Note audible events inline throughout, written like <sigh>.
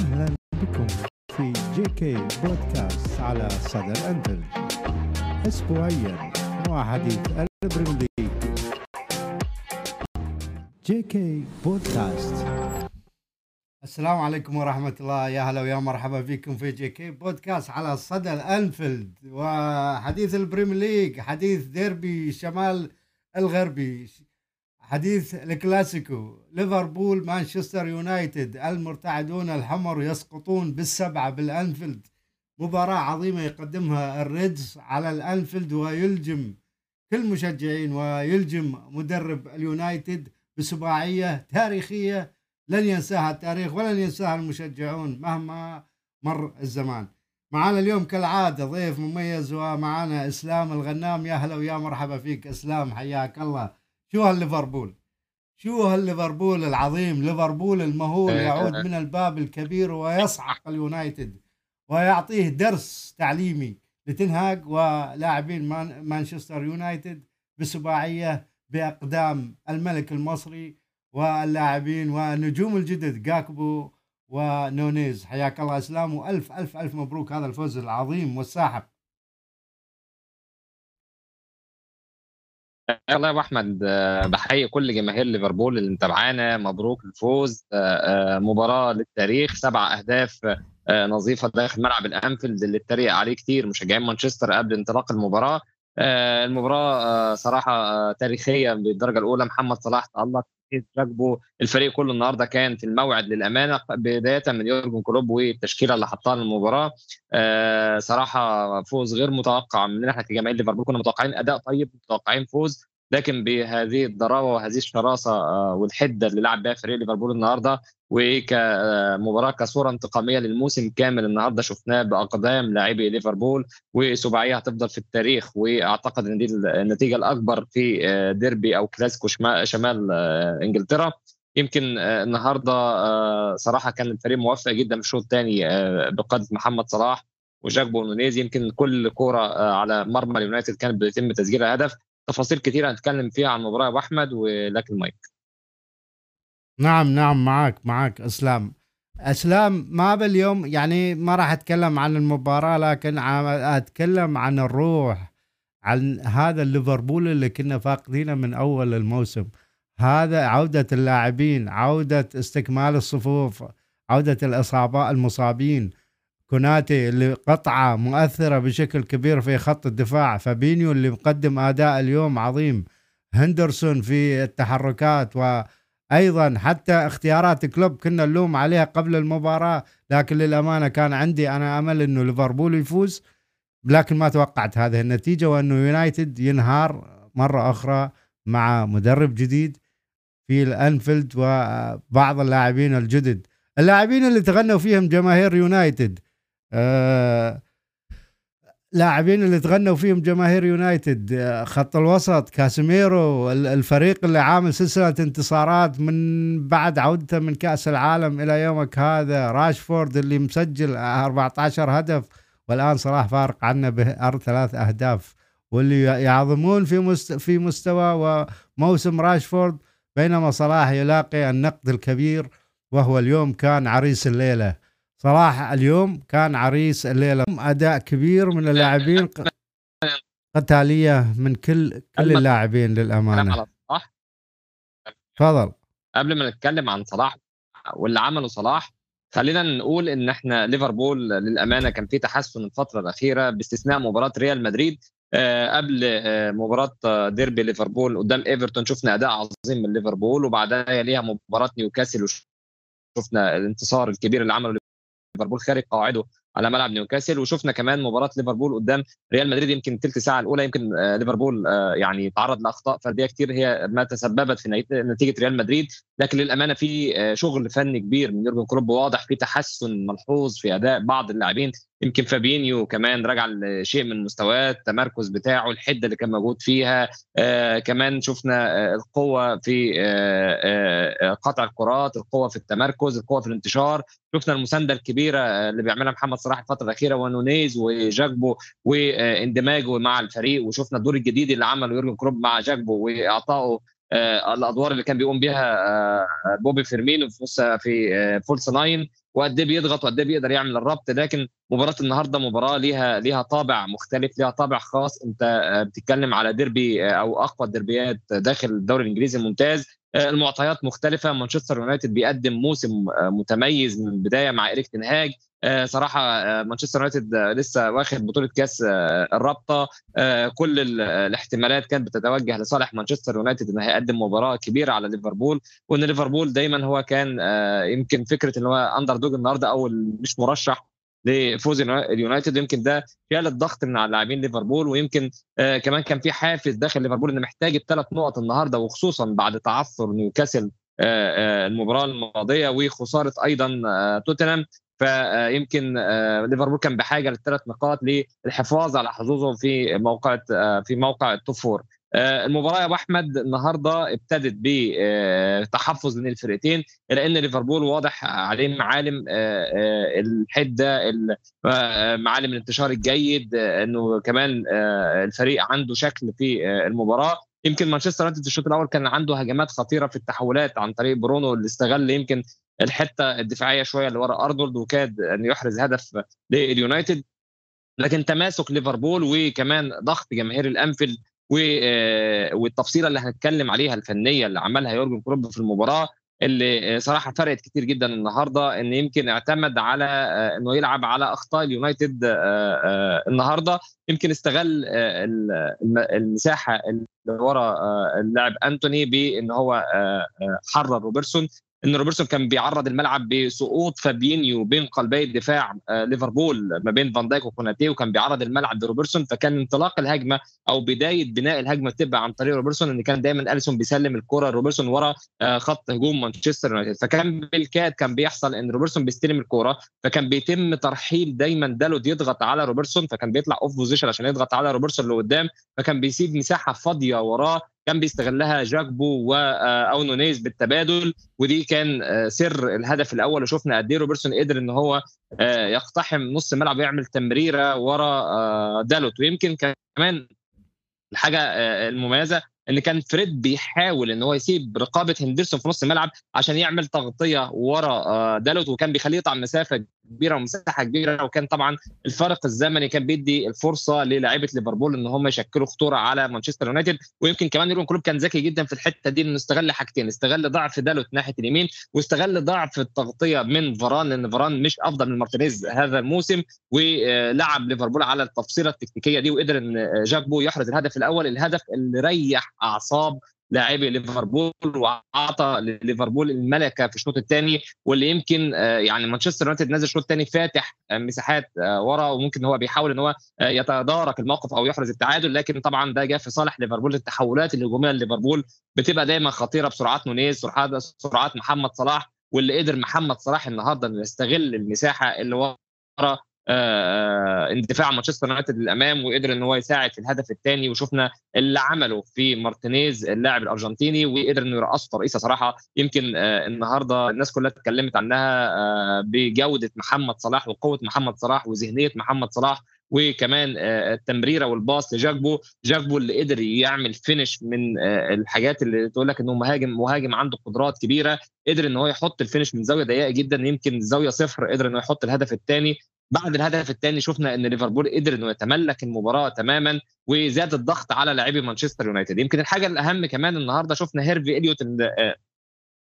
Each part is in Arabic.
أهلا بكم في JK Podcast على صدى الأنفيلد أسبوعيا وحديث ال Premier League JK Podcast السلام عليكم ورحمة الله. يا هلا ويا مرحبا فيكم في JK Podcast على صدى الأنفيلد. وحديث ال Premier League حديث ديربي شمال الغربي. حديث الكلاسيكو. ليفربول مانشستر يونايتد المرتعدون الحمر يسقطون بالسبعة بالأنفيلد. مباراة عظيمة يقدمها ال Reds على الأنفيلد ويلجم كل مشجعين ويلجم مدرب اليونايتد بسباعية تاريخية. لن ينساها التاريخ ولن ينساها المشجعون مهما مر الزمان. معنا اليوم كالعادة ضيف مميز ومعنا إسلام الغنام. يا هلا ويا مرحبا فيك إسلام حياك الله. شو هالليفربول؟ شو هالليفربول العظيم؟ ليفربول المهول يعود من الباب الكبير ويصعق اليونايتد ويعطيه درس تعليمي لتنهاج ولاعبين مانشستر يونايتد بسباعية بأقدام الملك المصري واللاعبين والنجوم الجدد جاكبو ونونيز. حياك الله إسلام وألف ألف ألف مبروك. هذا الفوز العظيم والساحق الله يا أبو أحمد بحيي كل جماهير ليفربول اللي متابعانا. مبروك الفوز مباراة للتاريخ سبع أهداف نظيفة داخل ملعب الأنفيلد اللي اتريق عليه كتير مشجعين مانشستر قبل انطلاق المباراة. المباراة صراحة تاريخية بالدرجة الأولى. محمد صلاح تألق راكبه. الفريق كله النهارده كان في الموعد للأمانة بداية من يورجن كلوب والتشكيلة اللي حطها للمباراة. آه صراحة فوز غير متوقع مننا إحنا كجماهير ليفربول كنا متوقعين أداء طيب متوقعين فوز. لكن بهذه الضراوة وهذه الشراسة آه والحدة اللي لعب بها فريق ليفربول النهارده وكمباراة كصورة انتقامية للموسم كامل النهارده شفناه بأقدام لاعبي ليفربول وسباعية هتفضل في التاريخ وأعتقد إن دي النتيجة الأكبر في ديربي أو كلاسيكو شمال إنجلترا. يمكن النهارده صراحة كان الفريق موفق جدا في الشوط الثاني بقيادة محمد صلاح وجاكبو نونيز. يمكن كل كورة على مرمى اليونايتد كانت بيتم تسجيلها هدف. تفاصيل كثيره هنتكلم فيها عن المباراه يا ابو احمد ولك المايك. نعم نعم معك معك أسلام. أسلام ما باليوم يعني ما راح أتكلم عن المباراة لكن أتكلم عن الروح عن هذا الليفربول اللي كنا فاقدينه من أول الموسم. هذا عودة اللاعبين عودة استكمال الصفوف عودة الاصابات المصابين. كوناتي اللي قطعة مؤثرة بشكل كبير في خط الدفاع. فابينيو اللي مقدم أداء اليوم عظيم. هندرسون في التحركات و أيضا حتى اختيارات كلوب كنا نلوم عليها قبل المباراة لكن للأمانة كان عندي أنا أمل إنه ليفربول يفوز لكن ما توقعت هذه النتيجة وإنه يونايتد ينهار مرة أخرى مع مدرب جديد في الأنفيلد وبعض اللاعبين الجدد. اللاعبين اللي تغنوا فيهم جماهير يونايتد. آه لاعبين اللي تغنوا فيهم جماهير يونايتد خط الوسط كاسيميرو الفريق اللي عامل سلسلة انتصارات من بعد عودته من كأس العالم إلى يومك هذا راشفورد اللي مسجل 14 هدف والآن صلاح فارق عنه بثلاث أهداف. واللي يعظمون في في مستوى وموسم راشفورد بينما صلاح يلاقي النقد الكبير وهو اليوم كان عريس الليلة. صلاح اليوم كان عريس الليلة. أداء كبير من اللاعبين. قتالية من كل كل اللاعبين للأمانة. تفضل. قبل ما نتكلم عن صلاح واللي عمله صلاح خلينا نقول إن إحنا ليفربول للأمانة كان في تحسن الفترة الأخيرة باستثناء مباراة ريال مدريد قبل مباراة ديربي ليفربول قدام إيفرتون. شفنا أداء عظيم من ليفربول وبعدها يليها مباراة نيوكاسل وشفنا الانتصار الكبير اللي عمله ليفربول خارج قواعده على ملعب نيوكاسل وشفنا كمان مباراة ليفربول قدام ريال مدريد يمكن ثلث ساعة الأولى يمكن ليفربول يعني تعرض لأخطاء فردية كتير هي ما تسببت في نتيجة ريال مدريد لكن للأمانة في شغل فني كبير من يورجن كلوب واضح في تحسن ملحوظ في أداء بعض اللاعبين يمكن فابينيو كمان رجع لشيء من مستواه التمركز بتاعه الحدة اللي كان موجود فيها. آه كمان شفنا آه القوة في آه قطع الكرات القوة في التمركز القوة في الانتشار. شفنا المساندة الكبيرة اللي بيعملها محمد صلاح الفترة الأخيرة ونونيز وجاكبو واندماجه مع الفريق. وشفنا الدور الجديد اللي عمله يورجن كلوب مع جاكبو وإعطائه الأدوار اللي كان بيقوم بها بوبي فيرمينو في في false nine. وقد إيه بيضغط وقد إيه بيقدر يعمل الربط لكن مباراة النهارده مباراة ليها ليها طابع مختلف ليها طابع خاص. أنت بتتكلم على ديربي أو أقوى الدربيات داخل الدوري الإنجليزي الممتاز. المعطيات مختلفة. مانشستر يونايتد بيقدم موسم متميز من البداية مع إريك تنهاج صراحة مانشستر يونايتد لسه واخد بطولة كأس الرابطة. كل الاحتمالات كانت بتتوجه لصالح مانشستر يونايتد إنه هيقدم مباراة كبيرة على ليفربول. وإن ليفربول دايما هو كان يمكن فكرة إن هو underdog النهارده أو مش مرشح. لفوز اليونايتد يمكن ده شال الضغط من على لاعبين ليفربول. ويمكن آه كمان كان في حافز داخل ليفربول إنه محتاج الثلاث نقط النهارده وخصوصا بعد تعثر نيوكاسل آه آه المباراة الماضية وخسارة أيضا توتنهام. فيمكن ليفربول كان بحاجة للثلاث نقاط للحفاظ على حظوظهم في موقع في موقع التوب المباراة يا أبو أحمد النهارده ابتدت بتحفظ من الفرقتين الا إن ليفربول واضح عليه معالم الحدة معالم الانتشار الجيد إنه كمان الفريق عنده شكل في المباراة. يمكن مانشستر يونايتد الشوط الأول كان عنده هجمات خطيرة في التحولات عن طريق برونو اللي استغل يمكن الحتة الدفاعية شوية اللي ورا أرنولد وكاد أن يحرز هدف لليونايتد. لكن تماسك ليفربول وكمان ضغط جماهير الأنفيلد والتفصيلة اللي هنتكلم عليها الفنية اللي عملها يورجن كلوب في المباراة اللي صراحة فرقت كتير جدا النهارده إن يمكن اعتمد على إنه يلعب على أخطاء اليونايتد النهارده. يمكن استغل المساحة اللي ورا اللاعب أنتوني بإن هو حرر روبرتسون. إن روبرتسون كان بيعرض الملعب بسقوط فابينيو بين قلبي الدفاع ليفربول ما بين فان دايك وكوناتي وكان بيعرض الملعب بروبرتسون فكان انطلاق الهجمة أو بداية بناء الهجمة بتبقى عن طريق روبرتسون إن كان دايما أليسون بيسلم الكرة روبرتسون ورا خط هجوم مانشستر يونايتد. فكان بالكاد كان بيحصل إن روبرتسون بيستلم الكرة فكان بيتم ترحيل دايما دالوت يضغط على روبرتسون فكان بيطلع off position عشان يضغط على روبرتسون اللي قدام فكان بيسيب مساحة فاضية وراه كان بيستغلها جاكبو أو نونيز بالتبادل ودي كان سر الهدف الأول وشفنا قد إيه روبرتسون قدر إن هو يقتحم نص الملعب ويعمل تمريرة ورا دالوت. ويمكن كمان الحاجة المميزة إن كان فريد بيحاول إن هو يسيب رقابة هندرسون في نص الملعب عشان يعمل تغطية ورا دالوت وكان بيخليه يقطع مسافة كبيرة ومساحة كبيرة وكان طبعا الفارق الزمني كان بيدي الفرصة للاعيبة ليفربول إن هم يشكلوا خطورة على مانشستر يونايتد. ويمكن كمان يورجن كلوب كان ذكي جدا في الحتة دي إنه استغل حاجتين استغل ضعف دالوت ناحية اليمين واستغل ضعف التغطية من فران لأن فران مش أفضل من مارتينيز هذا الموسم ولعب ليفربول على التفصيلة التكتيكية دي وقدر إن جاكبو يحرز الهدف الأول الهدف اللي ريح أعصاب لاعبي ليفربول وأعطى ليفربول الملكة في الشوط الثاني واللي يمكن يعني مانشستر يونايتد نازل الشوط الثاني فاتح مساحات ورا وممكن هو بيحاول إن هو يتدارك الموقف أو يحرز التعادل لكن طبعا ده جاء في صالح ليفربول التحولات الهجومية لليفربول بتبقى دايما خطيرة بسرعات نونيز سرعات سرعات محمد صلاح واللي قدر محمد صلاح النهارده إنه يستغل المساحة اللي ورا اندفاع مانشستر يونايتد للأمام وقدر إن هو يساعد في الهدف الثاني وشفنا اللي عمله في مارتينيز اللاعب الأرجنتيني وقدر إنه يرقصه ترقيصه صراحة. يمكن النهارده الناس كلها اتكلمت عنها بجودة محمد صلاح وقوة محمد صلاح وذهنية محمد صلاح وكمان التمريرة وال pass لجاكبو. جاكبو اللي قدر يعمل finish من الحاجات اللي تقول لك إنه مهاجم مهاجم عنده قدرات كبيرة. قدر إن هو يحط ال finish من زاوية ضيقة جدا يمكن زاوية صفر قدر إنه يحط الهدف الثاني. بعد الهدف الثاني شفنا إن ليفربول قدر إنه يتملك المباراة تماما وزاد الضغط على لاعبي مانشستر يونايتد. يمكن الحاجة الأهم كمان النهارده شفنا هارفي إليوت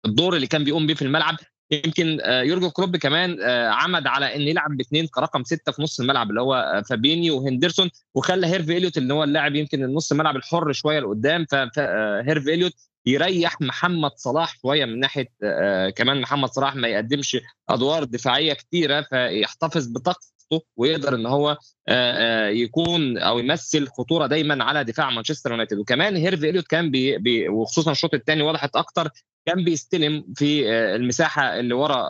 الدور اللي كان بيقوم بيه في الملعب. يمكن يورجن كلوب كمان عمد على إن يلعب باثنين كرقم ستة في نص الملعب اللي هو فابينيو وهندرسون وخلى هارفي إليوت اللي هو اللاعب يمكن النص الملعب الحر شوية لقدام فهارفي إليوت يريح محمد صلاح شوية من ناحية كمان محمد صلاح ما يقدمش أدوار دفاعية كتيرة فيحتفظ بطاقته ويقدر إن هو يكون أو يمثل خطورة دايما على دفاع مانشستر يونايتد. وكمان هارفي إليوت كان بي بي وخصوصا الشوط الثاني وضحت أكتر كان بيستلم في المساحة اللي ورا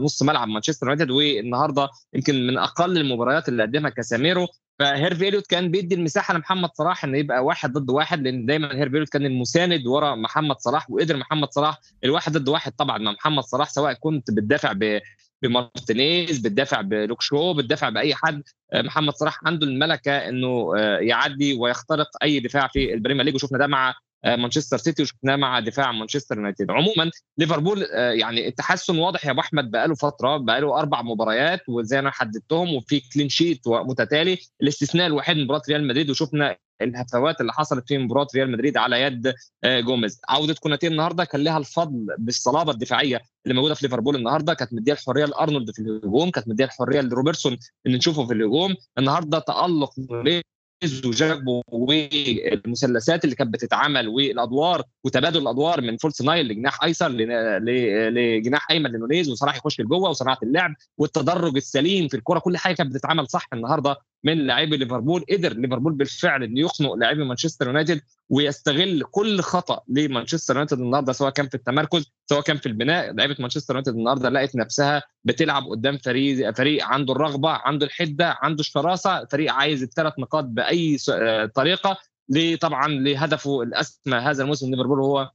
نص ملعب مانشستر يونايتد. والنهاردة يمكن من أقل المباريات اللي قدمها كاسيميرو فهارفي إليوت كان بيدي المساحة لمحمد صلاح انه يبقى واحد ضد واحد لأن دايما هارفي إليوت كان المساند ورا محمد صلاح وقدر محمد صلاح الواحد ضد واحد طبعا مع محمد صلاح سواء كنت بتدافع بمارتينيز بتدافع بلوك شو بتدافع بأي حد. محمد صلاح عنده الملكة إنه يعدي ويخترق أي دفاع في البريمير ليج وشفنا ده مع مانشستر سيتي وشفناه مع دفاع مانشستر يونايتد. عموما ليفربول يعني التحسن واضح يا أبو أحمد بقاله فترة بقاله أربع مباريات وزي أنا حددتهم وفي clean sheet متتالي. الاستثناء الوحيد مباراة ريال مدريد وشفنا الهفوات اللي حصلت في مباراة ريال مدريد على يد جوميز. عودة كوناتي النهارده كان لها الفضل بالصلابة الدفاعية اللي موجودة في ليفربول النهارده. كانت مدية الحرية لأرنولد في الهجوم كانت مدية الحرية لروبرتسون اللي نشوفه في الهجوم. النهارده تألق جاكبو والمثلثات اللي كانت بتتعمل والأدوار وتبادل الأدوار من false nine لجناح أيسر لجناح أيمن لنونيز وصلاح يخش لجوه وصناعة اللعب والتدرج السليم في الكرة. كل حاجة كانت بتتعمل صح النهارده من لاعبي ليفربول قدر ليفربول بالفعل إنه يخنق لاعبي مانشستر يونايتد ويستغل كل خطأ لمانشستر يونايتد النهارده سواء كان في التمركز سواء كان في البناء. لعيبة مانشستر يونايتد النهارده لقت نفسها بتلعب قدام فريق فريق عنده الرغبة عنده الحدة عنده الشراسة. فريق عايز الثلاث نقاط بأي طريقة. طبعا لهدفه الأسمى هذا الموسم ليفربول هو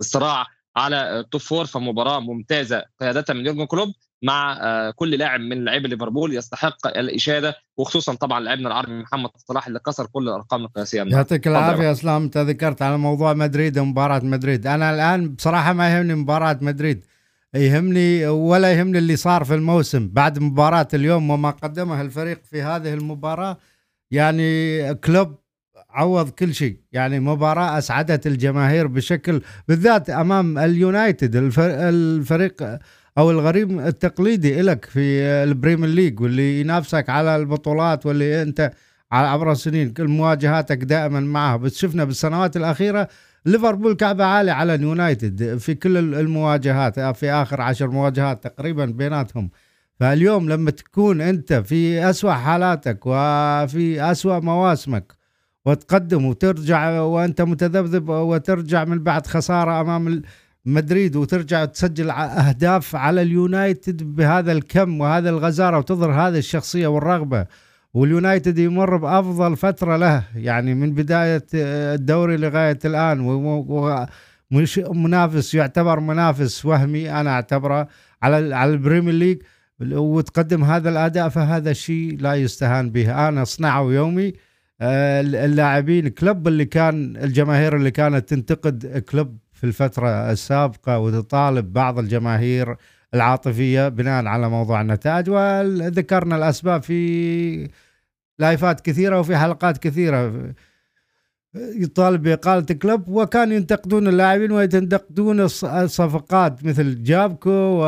الصراع على ال top four فمباراه ممتازة قيادتها من يورجن كلوب مع كل لاعب من لعيبة ليفربول يستحق الإشادة وخصوصا طبعا لاعبنا العربي محمد صلاح اللي كسر كل الارقام القياسية. يعطيك العافية اسلام أنت ذكرت على موضوع مدريد ومباراة مدريد. أنا الآن بصراحة ما يهمني مباراة مدريد يهمني ولا يهمني اللي صار في الموسم. بعد مباراة اليوم وما قدمه الفريق في هذه المباراة يعني كلوب عوض كل شيء. يعني مباراة أسعدت الجماهير بشكل بالذات أمام اليونايتد الفريق أو الغريم التقليدي لك في البريمير ليج واللي ينافسك على البطولات واللي أنت عبر السنين كل مواجهاتك دائما معه. بس شفنا بالسنوات الأخيرة ليفربول كعبة عالية على اليونايتد في كل المواجهات في آخر عشر مواجهات تقريبا بيناتهم. فاليوم لما تكون أنت في أسوأ حالاتك وفي أسوأ مواسمك وتقدم وترجع وانت متذبذب وترجع من بعد خسارة أمام مدريد وترجع تسجل أهداف على اليونايتد بهذا الكم وهذا الغزارة وتظهر هذه الشخصية والرغبة. واليونايتد يمر بأفضل فترة له يعني من بداية الدوري لغاية الآن منافس يعتبر منافس وهمي أنا أعتبره على على البريمير ليج. وتقدم هذا الأداء فهذا شيء لا يستهان به. أنا أصنعه يومي. آه، اللاعبين كلوب اللي كان الجماهير اللي كانت تنتقد كلوب في الفترة السابقة وتطالب بعض الجماهير العاطفية بناء على موضوع النتائج. وذكرنا الأسباب في لايفات كثيرة وفي حلقات كثيرة. يطالب بإقالة كلوب وكان ينتقدون اللاعبين وينتقدون الصفقات مثل جاكبو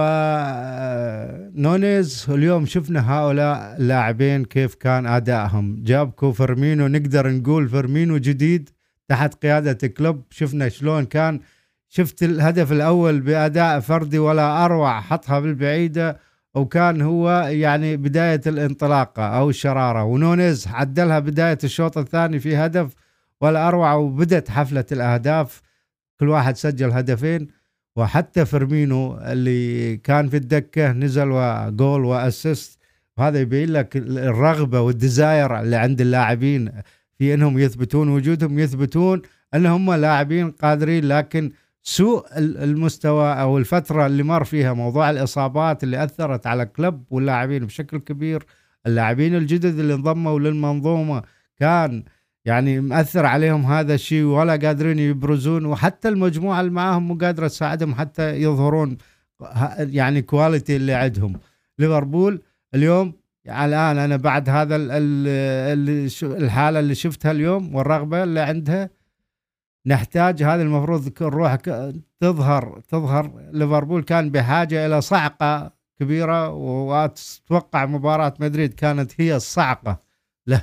ونونيز اليوم شفنا هؤلاء اللاعبين كيف كان أدائهم. جابكو فرمينو نقدر نقول فرمينو جديد تحت قيادة كلوب شفنا شلون كان. شفت الهدف الأول بأداء فردي ولا أروع حطها بالبعيدة وكان هو يعني بداية الانطلاقة أو الشرارة. ونونيز عدلها بداية الشوط الثاني في هدف ولا اروع وبدت حفلة الأهداف. كل واحد سجل هدفين. وحتى فرمينو اللي كان في الدكة نزل وجول وأسيست. وهذا يبين لك الرغبة والديزاير اللي عند اللاعبين. في إنهم يثبتون وجودهم يثبتون انهم لاعبين قادرين. لكن سوء المستوى أو الفترة اللي مر فيها موضوع الإصابات اللي أثرت على كلب واللاعبين بشكل كبير. اللاعبين الجدد اللي انضموا للمنظومة كان يعني مأثر عليهم هذا الشيء ولا قادرين يبرزون وحتى المجموعة اللي معاهم مو قادرة تساعدهم حتى يظهرون يعني quality اللي عندهم. ليفربول اليوم الآن أنا بعد هذا الحالة اللي شفتها اليوم والرغبة اللي عندها نحتاج هذا المفروض الروح تظهر تظهر. ليفربول كان بحاجة إلى صعقة كبيرة وأتوقع مباراة مدريد كانت هي الصعقة له.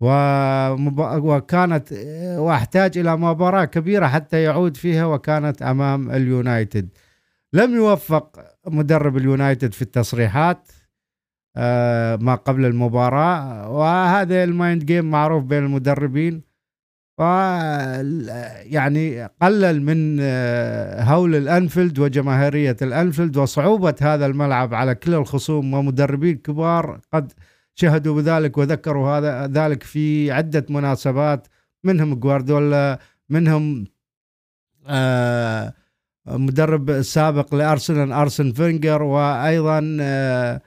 وكانت واحتاج إلى مباراة كبيرة حتى يعود فيها وكانت أمام اليونايتد. لم يوفق مدرب اليونايتد في التصريحات آه، ما قبل المباراة. وهذا ال mind game معروف بين المدربين. يعني قلل من آه، هول الأنفيلد وجماهيرية الأنفيلد وصعوبة هذا الملعب على كل الخصوم. ومدربين كبار قد شهدوا بذلك وذكروا هذا ذلك في عدة مناسبات منهم جوارديولا منهم آه، مدرب السابق لأرسنال أرسن فينجر وأيضا آه،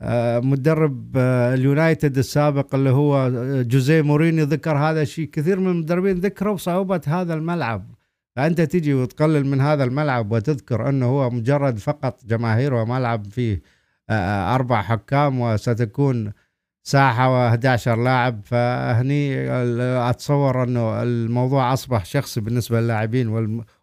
آه، مدرب اليونايتد السابق اللي هو جوزيه مورينيو ذكر هذا الشيء. كثير من المدربين ذكروا صعوبة هذا الملعب. فأنت تجي وتقلل من هذا الملعب وتذكر أنه هو مجرد فقط جماهير وملعب فيه أربع حكام وستكون ساحة و11 لاعب فهني أتصور أنه الموضوع أصبح شخصي بالنسبة للاعبين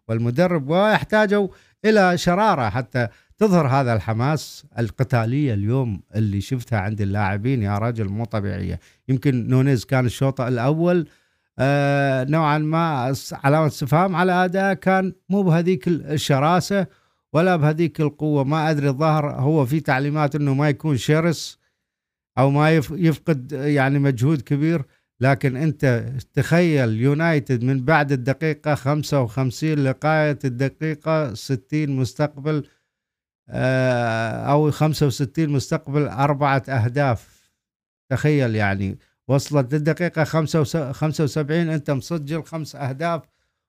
والمدرب ويحتاجوا إلى شرارة حتى تظهر هذا الحماس القتالية اليوم اللي شفتها عند اللاعبين. يا رجل مو طبيعية. يمكن نونيز كان الشوط الأول آه نوعا ما علامة استفهام على أداء كان مو بهذيك الشراسة ولا بهذيك القوة. ما أدري الظاهر هو في تعليمات إنه ما يكون شرس أو ما يفقد يعني مجهود كبير. لكن أنت تخيل يونايتد من بعد الدقيقة 55 لغاية الدقيقة 60 مستقبل آه، أو 65 مستقبل أربعة أهداف. تخيل يعني وصلت للدقيقة 75 أنت مسجل خمس أهداف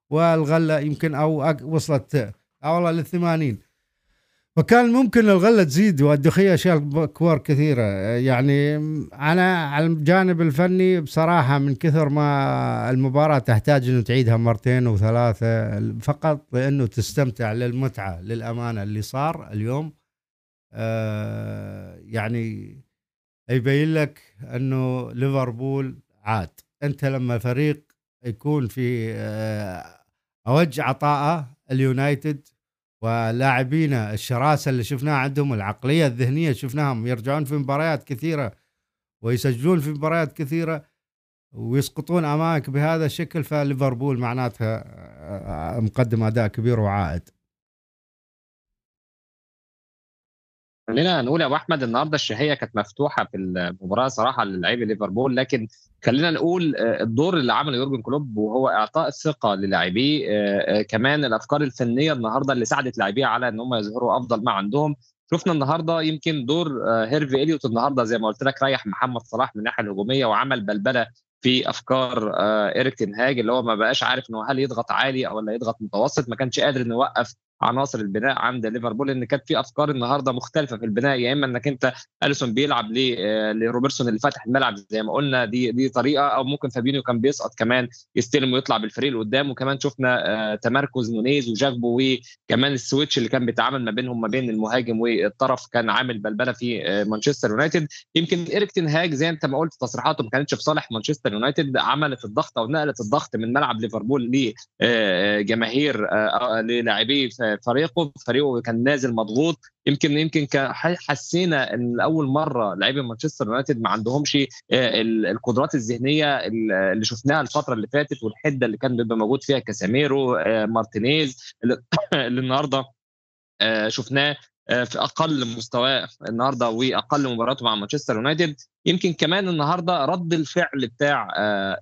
والغلة يمكن أو وصلت أو والله لل 80 وكان ممكن الغلة تزيد والدخية شال كور كثيرة. يعني أنا على الجانب الفني بصراحة من كثر ما المباراة تحتاج إنه تعيدها مرتين وثلاثة فقط لأنه تستمتع للمتعة للأمانة اللي صار اليوم. آه يعني يبين لك إنه ليفربول عاد. أنت لما فريق يكون في آه أوج عطاءه اليونايتد ولاعبينا الشراسة اللي شفناها عندهم العقلية الذهنية شفناهم يرجعون في مباريات كثيرة ويسجلون في مباريات كثيرة ويسقطون امامك بهذا الشكل فليفربول معناتها آه، مقدم أداء كبير وعائد. خلينا نقول يا أبو أحمد النهارده الشهية كانت مفتوحة في المباراة صراحة للاعبي ليفربول لكن خلينا نقول آه، الدور اللي عمله يورجن كلوب وهو إعطاء الثقة للاعبيه آه، آه، كمان الأفكار الفنية النهارده اللي ساعدت لاعبيه على إن هم يظهروا أفضل ما عندهم. شفنا النهارده يمكن دور هيرفي إليوت النهارده زي ما قلت لك ريح محمد صلاح من الناحية الهجومية وعمل بلبلة في أفكار إيريك تنهاج اللي هو ما بقاش عارف إنه هل يضغط عالي أو ولا يضغط متوسط ما كانش قادر إنه يوقف عناصر البناء عند ليفربول إن كانت في أفكار النهارده مختلفة في البناء يا إما إنك أنت أليسون بيلعب آه، لروبرتسون اللي فاتح الملعب زي ما قلنا دي دي طريقة أو ممكن فابينيو كان بيسقط كمان يستلم ويطلع بالفريق لقدام وكمان شفنا آه، تمركز نونيز وجاكبو وكمان ال switch اللي كان بيتعامل ما بينهم ما بين المهاجم والطرف كان عامل بلبلة في آه، مانشستر يونايتد. يمكن إيريك تنهاج زي أنت ما قلت تصريحاته ما كانتش في صالح مانشستر يونايتد عملت الضغط أو نقلت الضغط من ملعب ليفربول لجماهير للاعبي فريقه فريقه كان نازل مضغوط. يمكن يمكن حسينا إن اول مرة لاعبي مانشستر يونايتد ما عندهمش آه، القدرات الذهنية اللي شفناها الفترة اللي فاتت والحدة اللي كان بيبقى موجود فيها كاساميرو آه، مارتينيز <coughs> اللي النهارده آه، شفناه في أقل مستواه النهارده وأقل مباراته مع مانشستر يونايتد. يمكن كمان النهارده رد الفعل بتاع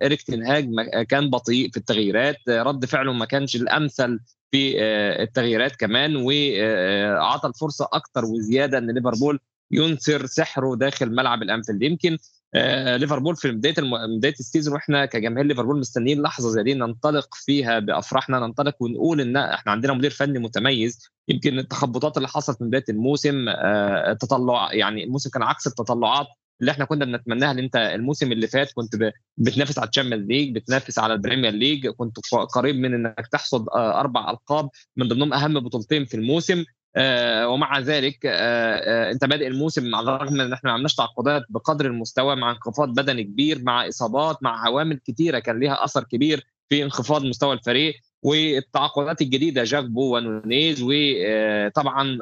ايريك تنهاج كان بطيء في التغييرات رد فعله ما كانش الأمثل في آه، التغييرات كمان وعطى الفرصة أكثر وزيادة إن ليفربول ينثر سحره داخل ملعب الأنفيلد. يمكن آه، ليفربول في بداية الم... بداية ال season وإحنا كجماهير ليفربول مستنيين لحظة زي دي ننطلق فيها بأفراحنا ننطلق ونقول إن إحنا عندنا مدير فني متميز. يمكن التخبطات اللي حصلت من بداية الموسم آه، تطلع يعني الموسم كان عكس التطلعات اللي إحنا كنا بنتمناها اللي انت الموسم اللي فات كنت بتنافس على ال Champions League بتنافس على ال Premier League كنت قريب من انك تحصد آه، أربع القاب من ضمنهم اهم بطولتين في الموسم. آه، ومع ذلك آه، انت بادئ الموسم على الرغم ان إحنا ما عملناش تعاقدات بقدر المستوى مع انخفاض بدني كبير مع اصابات مع عوامل كثيره كان ليها اثر كبير. في انخفاض مستوى الفريق والتعاقدات الجديدة جاكبو ونونيز وطبعا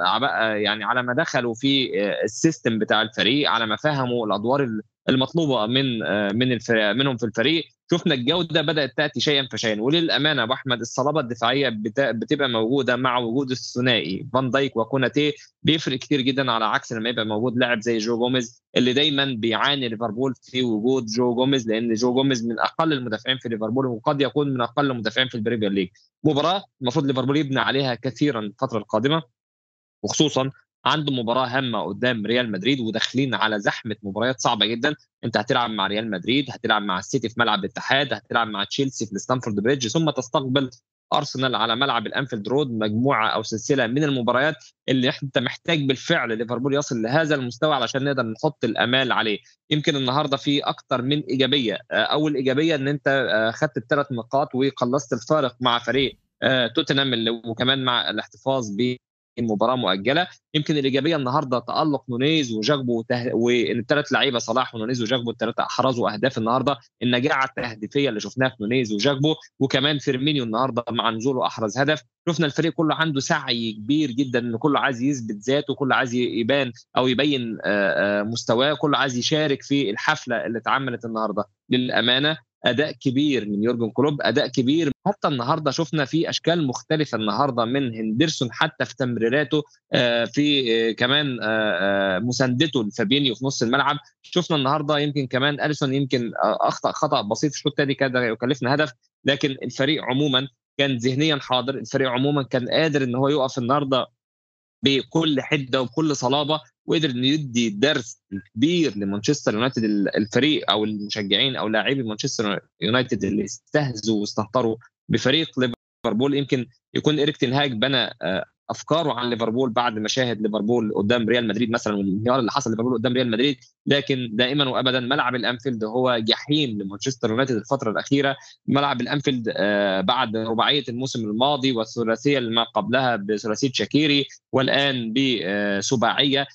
يعني على ما دخلوا في ال system بتاع الفريق على ما فهموا الأدوار المطلوبة من من منهم في الفريق شفنا الجودة بدأت تأتي شيئا فشيئا. وللأمانة أبو أحمد الصلابة الدفاعية بتبقى موجودة مع وجود الثنائي. فان دايك وكوناتي بيفرق كتير جدا على عكس لما يبقى موجود لاعب زي جو جوميز اللي دايما بيعاني ليفربول في وجود جو جوميز لأن جو جوميز من أقل المدافعين في ليفربول وقد يكون من أقل المدافعين في ال Premier League. مباراة المفروض ليفربول يبني عليها كثيرا الفترة القادمة وخصوصا عنده مباراة هامة قدام ريال مدريد وداخلين على زحمة مباريات صعبة جدا. أنت هتلعب مع ريال مدريد هتلعب مع السيتي في ملعب الاتحاد هتلعب مع تشيلسي في ستامفورد بريدج ثم تستقبل أرسنال على ملعب الأنفيلد رود مجموعة أو سلسلة من المباريات اللي أنت محتاج بالفعل ليفربول يصل لهذا المستوى علشان نقدر نحط الأمال عليه. يمكن النهارده في أكثر من إيجابية أول إيجابية إن أنت خدت الثلاث نقاط وقلصت الفارق مع فريق توتنهام وكمان مع الاحتفاظ ب مباراة مؤجلة. يمكن الإيجابية النهارده تألق نونيز وجاكبو وته... وإن الثلاث لعيبة صلاح ونونيز وجاكبو الثلاثه أحرزوا أهداف النهارده. النجاعة التهديفية اللي شفناها في نونيز وجاكبو وكمان فيرمينيو النهارده مع نزوله أحرز هدف. شفنا الفريق كله عنده سعي كبير جدا إن كله عايز يثبت ذاته كله عايز يبان أو يبين مستواه كله عايز يشارك في الحفلة اللي اتعملت النهارده. للأمانة أداء كبير من يورجن كلوب أداء كبير. حتى النهارده شفنا في أشكال مختلفة النهارده من هندرسون حتى في تمريراته في كمان مساندته لفابينيو في نص الملعب. شفنا النهارده يمكن كمان أليسون يمكن أخطأ خطأ بسيط في الشوط الثاني كاد يكلفنا هدف. لكن الفريق عموما كان ذهنيا حاضر. الفريق عموما كان قادر إن هو يقف النهارده بكل حدة وبكل صلابة. وقدر إنه يدي درس كبير لمانشستر يونايتد الفريق أو المشجعين أو لاعبي مانشستر يونايتد اللي استهزوا واستهتروا بفريق ليفربول. يمكن يكون ايريك تنهاج بنى افكاره عن ليفربول بعد مشاهد ليفربول قدام ريال مدريد مثلا والانهيار اللي حصل ليفربول قدام ريال مدريد لكن دائما وابدا ملعب الأنفيلد هو جحيم لمانشستر يونايتد الفترة الأخيرة. ملعب الأنفيلد بعد رباعية الموسم الماضي والثلاثية اللي ما قبلها بثلاثية شاكيري والآن بسباعية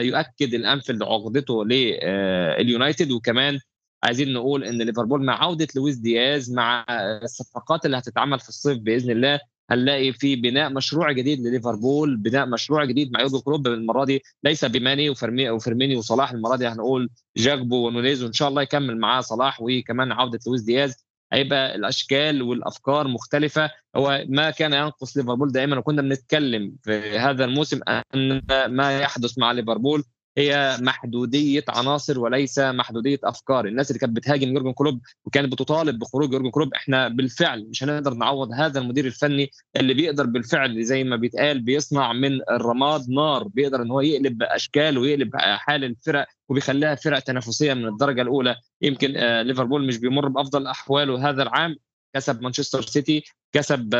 يؤكد الأنفيلد عقدته لليونايتد وكمان عايزين نقول إن ليفربول مع عودة لويس دياز مع الصفقات اللي هتتعمل في الصيف بإذن الله هنلاقي في بناء مشروع جديد لليفربول بناء مشروع جديد مع يورجن كلوب المرة دي ليس بماني وفيرمينو وفيرمينو وصلاح المرة دي هنقول جاكبو ونونيز وإن شاء الله يكمل معاه صلاح وكمان عودة لويس دياز. هيبقى الأشكال والأفكار مختلفة. هو ما كان ينقص ليفربول دائما وكنا بنتكلم في هذا الموسم أن ما يحدث مع ليفربول هي محدودية عناصر وليس محدودية أفكار. الناس اللي كانت بتهاجم يورجن كلوب وكانت بتطالب بخروج يورجن كلوب إحنا بالفعل مش هنقدر نعوض هذا المدير الفني اللي بيقدر بالفعل زي ما بيتقال بيصنع من الرماد نار بيقدر إن هو يقلب أشكال ويقلب حال الفرق وبيخليها فرق تنافسية من الدرجة الأولى. يمكن ليفربول مش بيمر بأفضل أحواله هذا العام كسب مانشستر سيتي كسب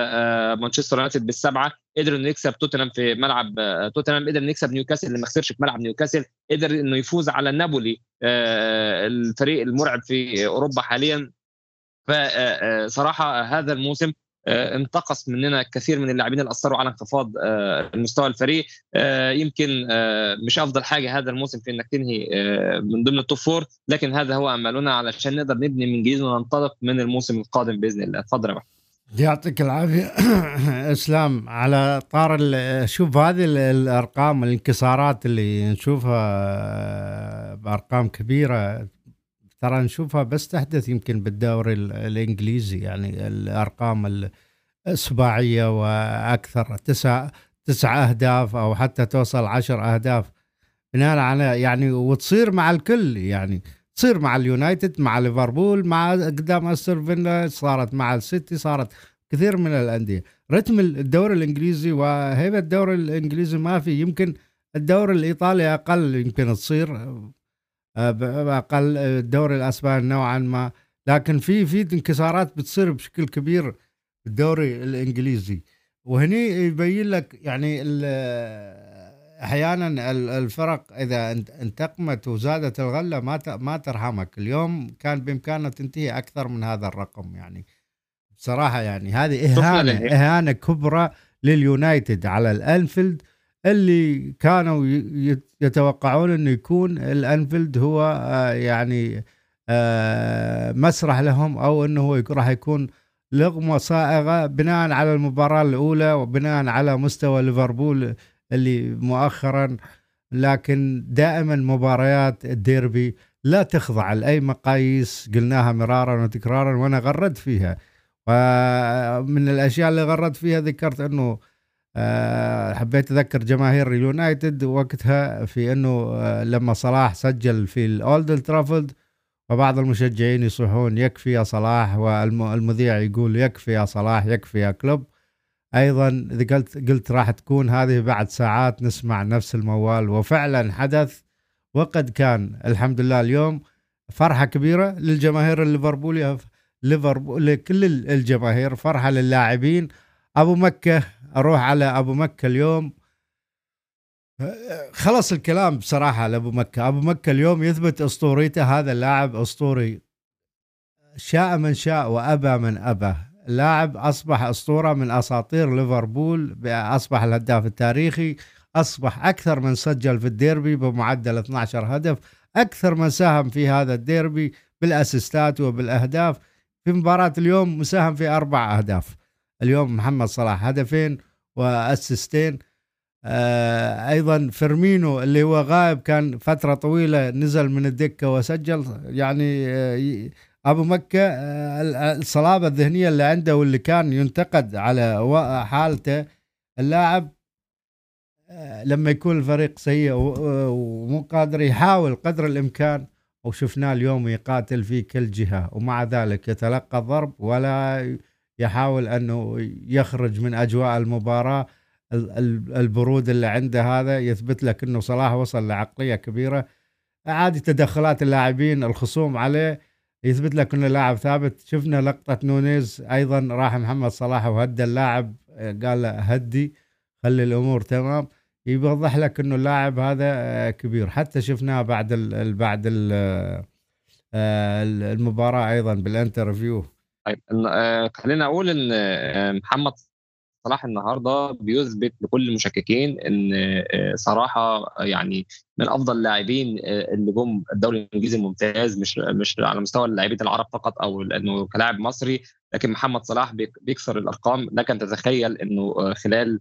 مانشستر يونايتد بالسبعة قدر إنه يكسب توتنهام في ملعب توتنهام قدر إنه يكسب نيوكاسل اللي ما خسرش في ملعب نيوكاسل قدر إنه يفوز على نابولي الفريق المرعب في أوروبا حاليا. فصراحه هذا الموسم انتقص مننا كثير من اللاعبين اللي أثروا على انخفاض المستوى الفريق. يمكن مش أفضل حاجة هذا الموسم في إنك تنهي من ضمن التوب فور لكن هذا هو املنا علشان نقدر نبني من جديد وننطلق من الموسم القادم بإذن الله. تفضل يا يعطيك العافية. <coughs> إسلام على طار شوف هذه الأرقام الانكسارات اللي نشوفها بارقام كبيرة. ترى نشوفها بس تحدث يمكن بالدوري الإنجليزي يعني الأرقام السباعيه وأكثر تسع تسع أهداف أو حتى توصل عشر أهداف. بناء على يعني وتصير مع الكل يعني تصير مع اليونايتد مع ليفربول مع قدام استر فيلا صارت مع السيتي صارت كثير من الأندية. رتم الدوري الإنجليزي وهيبة الدوري الإنجليزي ما في. يمكن الدوري الإيطالي أقل يمكن تصير أقل الدوري الأسباني نوعا ما. لكن في في انكسارات بتصير بشكل كبير بالدوري الإنجليزي. وهني يبين لك يعني أحيانا الفرق إذا انتقمت وزادت الغلة ما ما ترحمك. اليوم كان بامكانها تنتهي أكثر من هذا الرقم يعني. بصراحة يعني هذه اهانه إهانة كبرى لليونايتد على الأنفيلد. اللي كانوا يتوقعون إنه يكون الأنفيلد هو يعني مسرح لهم أو إنه هو راح يكون لغمة صائغة بناء على المباراة الأولى وبناء على مستوى ليفربول اللي مؤخرا لكن دائما مباريات الديربي لا تخضع لأي مقاييس. قلناها مرارا وتكرارا وأنا غردت فيها. ومن الأشياء اللي غردت فيها ذكرت أنه حبيت أذكر جماهير اليونايتد وقتها في أنه لما صلاح سجل في الأولد ترافلد وبعض المشجعين يصيحون يكفي يا صلاح والمذيع يقول يكفي يا صلاح يكفي يا كلوب. أيضا إذا قلت قلت راح تكون هذه بعد ساعات نسمع نفس الموال. وفعلا حدث وقد كان الحمد لله اليوم فرحة كبيرة للجماهير الليفربوليه ليفربول لكل الجماهير فرحة للاعبين. أبو مكة أروح على أبو مكة اليوم. خلص الكلام بصراحة على ابو مكة. أبو مكة اليوم يثبت أسطوريته هذا اللاعب أسطوري. شاء من شاء وأبى من أبى. لاعب أصبح أسطورة من أساطير ليفربول أصبح الهداف التاريخي أصبح أكثر من سجل في الديربي بمعدل 12 هدف أكثر من ساهم في هذا الديربي بالأسيستات وبالأهداف. في مباراة اليوم مساهم في أربع أهداف. اليوم محمد صلاح هدفين وأسيستين. آه أيضا فيرمينو اللي هو غائب كان فترة طويلة نزل من الدكة وسجل يعني آه أبو مكة آه الصلابة الذهنية اللي عنده واللي كان ينتقد على حالته اللاعب آه، لما يكون الفريق سيء ومو قادر يحاول قدر الإمكان وشفناه اليوم يقاتل في كل جهة ومع ذلك يتلقى الضرب ولا يحاول أنه يخرج من أجواء المباراة. البرود اللي عنده هذا يثبت لك إنه صلاح وصل لعقلية كبيرة. عادي تدخلات اللاعبين الخصوم عليه يثبت لك إنه لاعب ثابت. شفنا لقطة نونيز أيضا راح محمد صلاح وهدى اللاعب قال له هدي خلي الأمور تمام. يوضح لك إنه اللاعب هذا كبير. حتى شفناه بعد ال بعد ال المباراة أيضا بال interview. طيب آه، خلينا أقول إن آه، محمد صلاح النهارده بيثبت لكل المشككين إن آه، صراحة يعني من أفضل اللاعبين اللي جم الدوري الإنجليزي الممتاز مش مش على مستوى اللاعبين العرب فقط أو إنه كلاعب مصري لكن محمد صلاح بيكسر الأرقام. لك ان تتخيل إنه خلال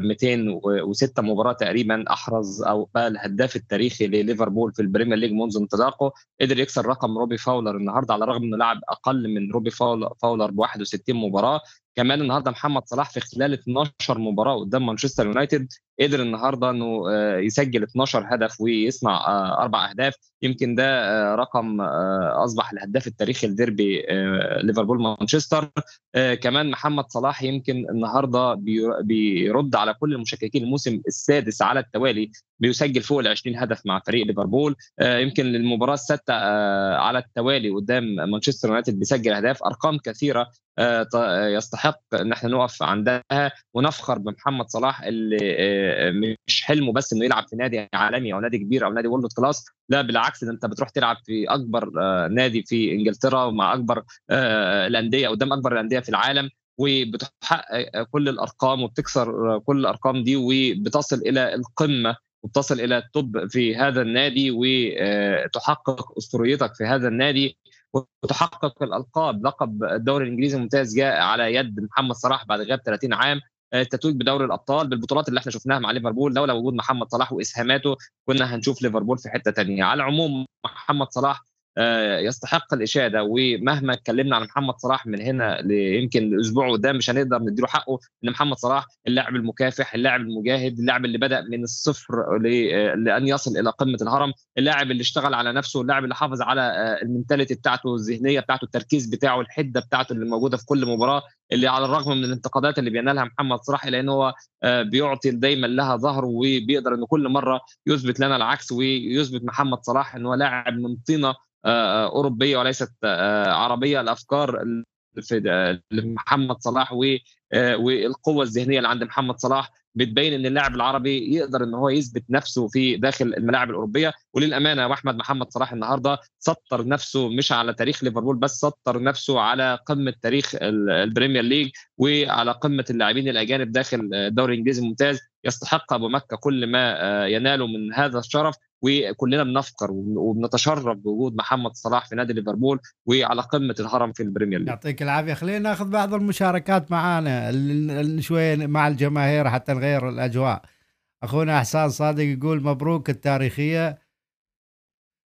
206 مباراة تقريبا أحرز أو بقى الهداف التاريخي لليفربول في ال Premier League منذ انطلاقه. قدر يكسر رقم روبي فاولر النهارده على الرغم إنه لعب أقل من روبي فاولر ب 61 مباراة. كمان النهارده محمد صلاح في خلال 12 مباراة قدام مانشستر يونايتد قدر النهارده إنه آه، يسجل 12 هدف ويصنع آه، أربع أهداف. يمكن ده آه، رقم أصبح الهداف التاريخي لديربي ليفربول مانشستر. كمان محمد صلاح يمكن النهارده بيرد على كل المشككين الموسم السادس على التوالي. بيسجل فوق ال 20 هدف مع فريق ليفربول. يمكن المباراه السادسة على التوالي قدام مانشستر يونايتد بيسجل أهداف أرقام كثيرة يستحق إن إحنا نقف عندها. ونفخر بمحمد صلاح اللي مش حلمه بس إنه يلعب في نادي عالمي أو نادي كبير أو نادي world class لا بالعكس ده أنت بتروح تلعب في أكبر آه، نادي في إنجلترا ومع أكبر آه، الأندية قدام أكبر الأندية في العالم. وبتحقق كل الأرقام وبتكسر كل الأرقام دي وبتصل إلى القمة وبتصل إلى التوب في هذا النادي وتحقق أسطوريتك في هذا النادي وتحقق الألقاب. لقب الدوري الإنجليزي الممتاز جاء على يد محمد صلاح بعد غياب 30 عام التتويج بدوري الأبطال بالبطولات اللي إحنا شفناها مع ليفربول لولا وجود محمد صلاح وإسهاماته كنا هنشوف ليفربول في حتة ثانية على العموم محمد صلاح آه، يستحق الإشادة. ومهما اتكلمنا عن محمد صلاح من هنا يمكن الأسبوع قدام مش هنقدر نديله حقه إن محمد صلاح اللاعب المكافح اللاعب المجاهد اللاعب اللي بدأ من الصفر لأن يصل إلى قمة الهرم اللاعب اللي اشتغل على نفسه اللاعب اللي حافظ على آه، المنتاليتي بتاعته الذهنية بتاعته التركيز بتاعه الحدة بتاعته اللي موجودة في كل مباراة. اللي على الرغم من الانتقادات اللي بينالها محمد صلاح إلا إن هو آه، بيعطي دايما لها ظهره وبيقدر إنه كل مرة يثبت لنا العكس ويثبت محمد صلاح ان هو لاعب من طينة آه، أوروبية وليست آه، عربية. الأفكار في محمد صلاح والقوة الذهنية اللي عند محمد صلاح بتبين إن اللاعب العربي يقدر إن هو يثبت نفسه في داخل الملاعب الأوروبية. وللأمانة واحمد محمد صلاح النهارده سطر نفسه مش على تاريخ ليفربول بس سطر نفسه على قمة تاريخ البريمير ليج وعلى قمة اللاعبين الأجانب داخل الدوري الإنجليزي الممتاز. يستحق أبو مكة كل ما آه، يناله من هذا الشرف وكلنا بنفخر وبنتشرف بوجود محمد صلاح في نادي ليفربول وعلى قمة الهرم في البريمير ليج. يعطيك العافية. خلينا ناخذ بعض المشاركات معانا شوي مع الجماهير حتى نغير الأجواء. أخونا أحسان صادق يقول مبروك التاريخية.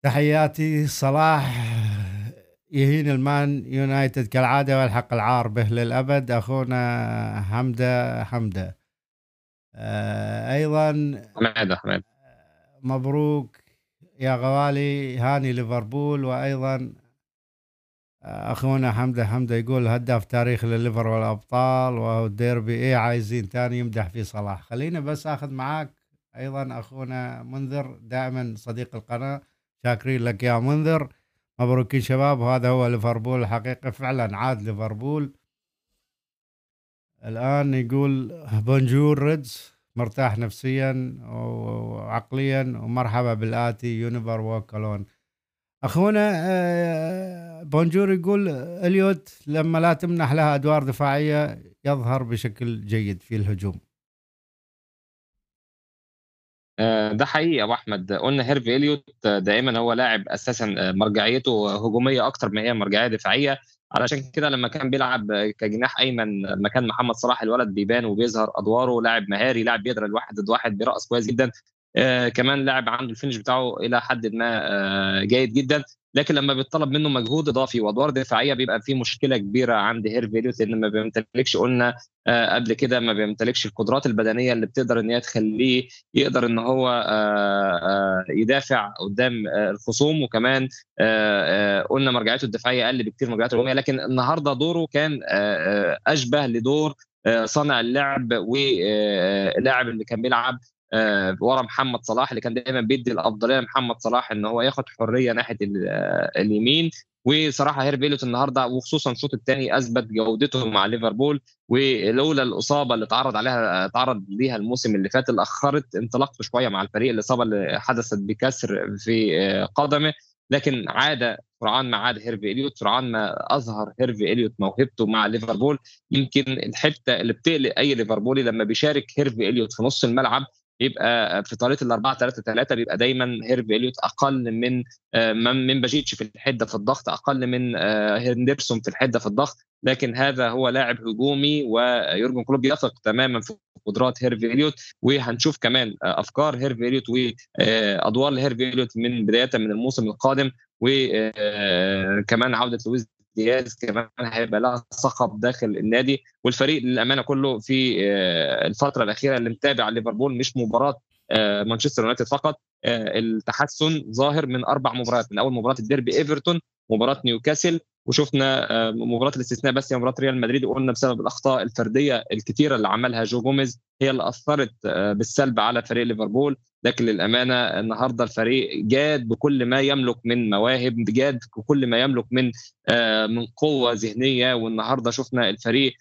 تحياتي صلاح يهين المان يونايتد كالعادة ويلحق العار به للأبد. أخونا حمدة حمدة. أيضا حماده حماده مبروك يا غوالي هاني ليفربول وأيضا آه، أخونا حمدة حمدة يقول هداف تاريخ لليفر والأبطال وهو الديربي. إيه عايزين ثاني يمدح في صلاح. خلينا بس آخذ معاك أيضا أخونا منذر دائما صديق القناة شاكرين لك يا منذر. مبروكين شباب هذا هو ليفربول الحقيقة فعلا عاد ليفربول. الآن يقول بونجور ريدز مرتاح نفسيا وعقليا ومرحبا بالآتي يونيفر وكالون أخونا آه، بونجور يقول إليوت لما لا تمنح لها أدوار دفاعية يظهر بشكل جيد في الهجوم. آه، ده حقيقي يا أبو أحمد. قلنا هيرفي إليوت دائما هو لاعب أساسا آه، مرجعيته هجومية أكتر ما هي مرجعية دفاعية. علشان كده لما كان بيلعب كجناح أيمن مكان محمد صلاح الولد بيبان وبيظهر أدواره لاعب مهاري لاعب بيقدر الواحد ضد واحد بيرقص كويس جدا. آه كمان لاعب عنده ال finish بتاعه إلى حد ما آه جيد جدا. لكن لما بيطلب منه مجهود اضافي وادوار دفاعيه بيبقى في مشكله كبيره عند هيرفي إليوت لأن ما بيمتلكش قلنا آه قبل كده ما بيمتلكش القدرات البدنيه اللي بتقدر إن هي تخليه يقدر إن هو آه آه يدافع قدام الخصوم. وكمان قلنا مرجعيته الدفاعيه أقل بكثير من مرجعيته الهجوميه. لكن النهارده دوره كان اشبه لدور صانع اللعب واللاعب اللي كان بيلعب ورا محمد صلاح اللي كان دايما بيدي الأفضلية لمحمد صلاح إن هو ياخد حرية ناحية اليمين. وصراحة هيرفي إليوت النهارده وخصوصا الشوط الثاني أثبت جودته مع ليفربول ولولا الإصابة اللي تعرض عليها تعرض ليها الموسم اللي فات اللي أخرت انطلاقته شوية مع الفريق الإصابة اللي حدثت بكسر في قدمه. لكن عاد سرعان ما عاد هيرفي اليوت سرعان ما أظهر هيرفي اليوت موهبته مع ليفربول. يمكن الحتة اللي بتقلق أي ليفربولي لما بيشارك هيرفي اليوت في نص الملعب يبقى في طريقة الأربعة 3 3 بيبقى دايما هيرفي إليوت أقل من من باجيتيتش في الحدة في الضغط أقل من هندرسون في الحدة في الضغط. لكن هذا هو لاعب هجومي ويورجن كلوب يثق تماما في قدرات هيرفي إليوت. وهنشوف كمان أفكار هيرفي إليوت وادوار هيرفي إليوت من بداية من الموسم القادم. وكمان عودة لويس دياز كمان هيبقى لها صخب داخل النادي والفريق للأمانة كله في الفترة الأخيرة اللي متابع ليفربول مش مباراة مانشستر يونايتد فقط التحسن ظاهر من أربع مباريات من أول مباراة الديربي إيفرتون مباراة نيوكاسل وشفنا مباراة الاستثناء بس هي مباراة ريال مدريد وقلنا بسبب الأخطاء الفردية الكثيره اللي عملها جو جوميز هي اللي أثرت بالسلب على فريق ليفربول. لكن للامانه النهارده الفريق جاد بكل ما يملك من مواهب جاد بكل ما يملك من من قوة ذهنية والنهاردة شفنا الفريق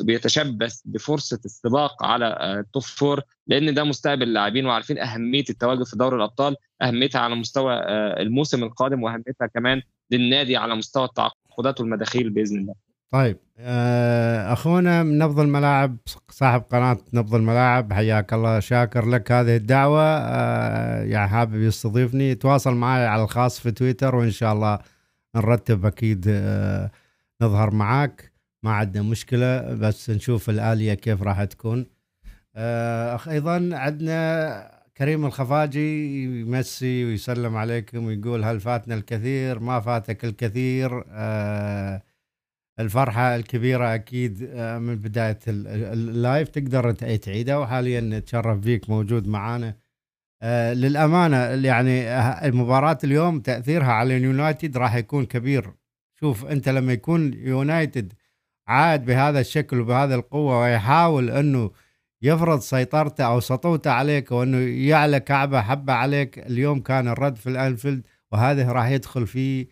بيتشبث بفرصة السباق على ال top four لأن ده مستقبل اللاعبين وعارفين أهمية التواجد في دوري الأبطال أهميتها على مستوى الموسم القادم وأهميتها كمان للنادي على مستوى التعاقدات والمداخيل بإذن الله. طيب أخونا من نبض الملاعب صاحب قناة نبض الملاعب حياك الله شاكر لك هذه الدعوة. يعني حابب يستضيفني. تواصل معي على الخاص في تويتر وإن شاء الله نرتب أكيد نظهر معك ما عندنا مشكلة بس نشوف الآلية كيف راح تكون. أخ أيضا عندنا كريم الخفاجي يمسي ويسلم عليكم ويقول هل فاتنا الكثير؟ ما فاتك الكثير. أه الفرحة الكبيرة أكيد من بداية اللايف تقدر تعيدها وحاليا نتشرف بيك موجود معانا. أه للأمانة يعني المباراة اليوم تأثيرها على اليونايتد راح يكون كبير. شوف أنت لما يكون يونايتد عاد بهذا الشكل وبهذه القوة ويحاول أنه يفرض سيطرته أو سطوته عليك وإنه يعلى كعبة حبة عليك اليوم كان الرد في الأنفيلد وهذا راح يدخل في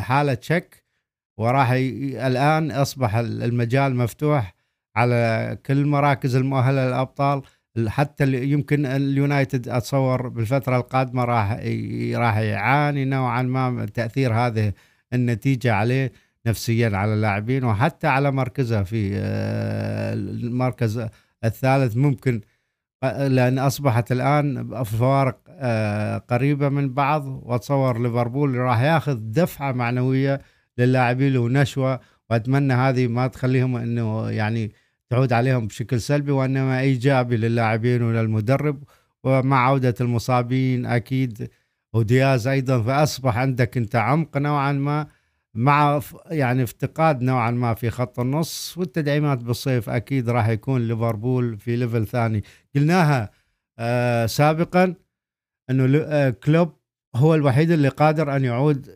حالة شك. وراح ي... الآن أصبح المجال مفتوح على كل المراكز المؤهلة للأبطال حتى يمكن اليونايتد أتصور بالفترة القادمة راح. راح يعاني نوعا ما من تأثير هذه النتيجة عليه نفسيا على اللاعبين وحتى على مركزه في المركز الثالث ممكن لأن أصبحت الآن فوارق قريبة من بعض وأتصور ليفربول راح ياخذ دفعة معنوية للاعبين ونشوه وأتمنى هذه ما تخليهم إنه يعني تعود عليهم بشكل سلبي وإنما إيجابي للاعبين وللمدرب. ومع عودة المصابين أكيد ودياز أيضا فأصبح عندك أنت عمق نوعا ما مع يعني افتقاد نوعا ما في خط النص والتدعيمات بالصيف أكيد راح يكون ليفربول في ليفل ثاني. قلناها آه سابقا إنه آه كلوب هو الوحيد اللي قادر أن يعود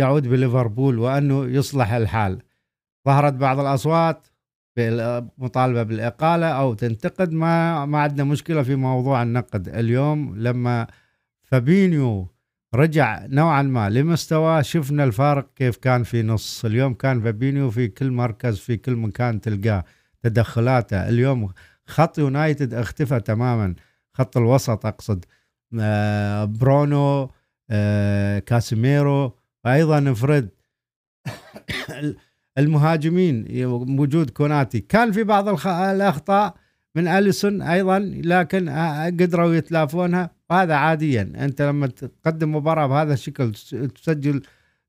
يعود بليفربول وأنه يصلح الحال. ظهرت بعض الأصوات مطالبة بالإقالة أو تنتقد. ما ما عندنا مشكلة في موضوع النقد اليوم. لما فابينيو رجع نوعا ما لمستواه شفنا الفارق كيف كان في نص. اليوم كان فابينيو في كل مركز في كل مكان تلقاه تدخلاته. اليوم خط يونايتد اختفى تماما. خط الوسط أقصد. آه، برونو كاسيميرو وأيضا فريد. المهاجمين وجود كوناتي. كان في بعض الأخطاء من أليسون أيضا لكن آه، قدروا يتلافونها. وهذا عاديا. أنت لما تقدم مباراة بهذا الشكل تسجل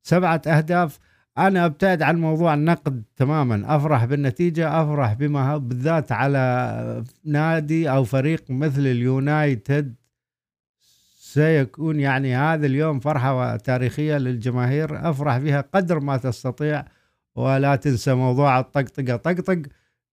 سبعة أهداف. أنا أبتعد عن موضوع النقد تماما. أفرح بالنتيجة أفرح بما بالذات على نادي أو فريق مثل اليونايتد. سيكون يعني هذا اليوم فرحة تاريخية للجماهير. افرح بها قدر ما تستطيع ولا تنسى موضوع الطقطقة. طقطق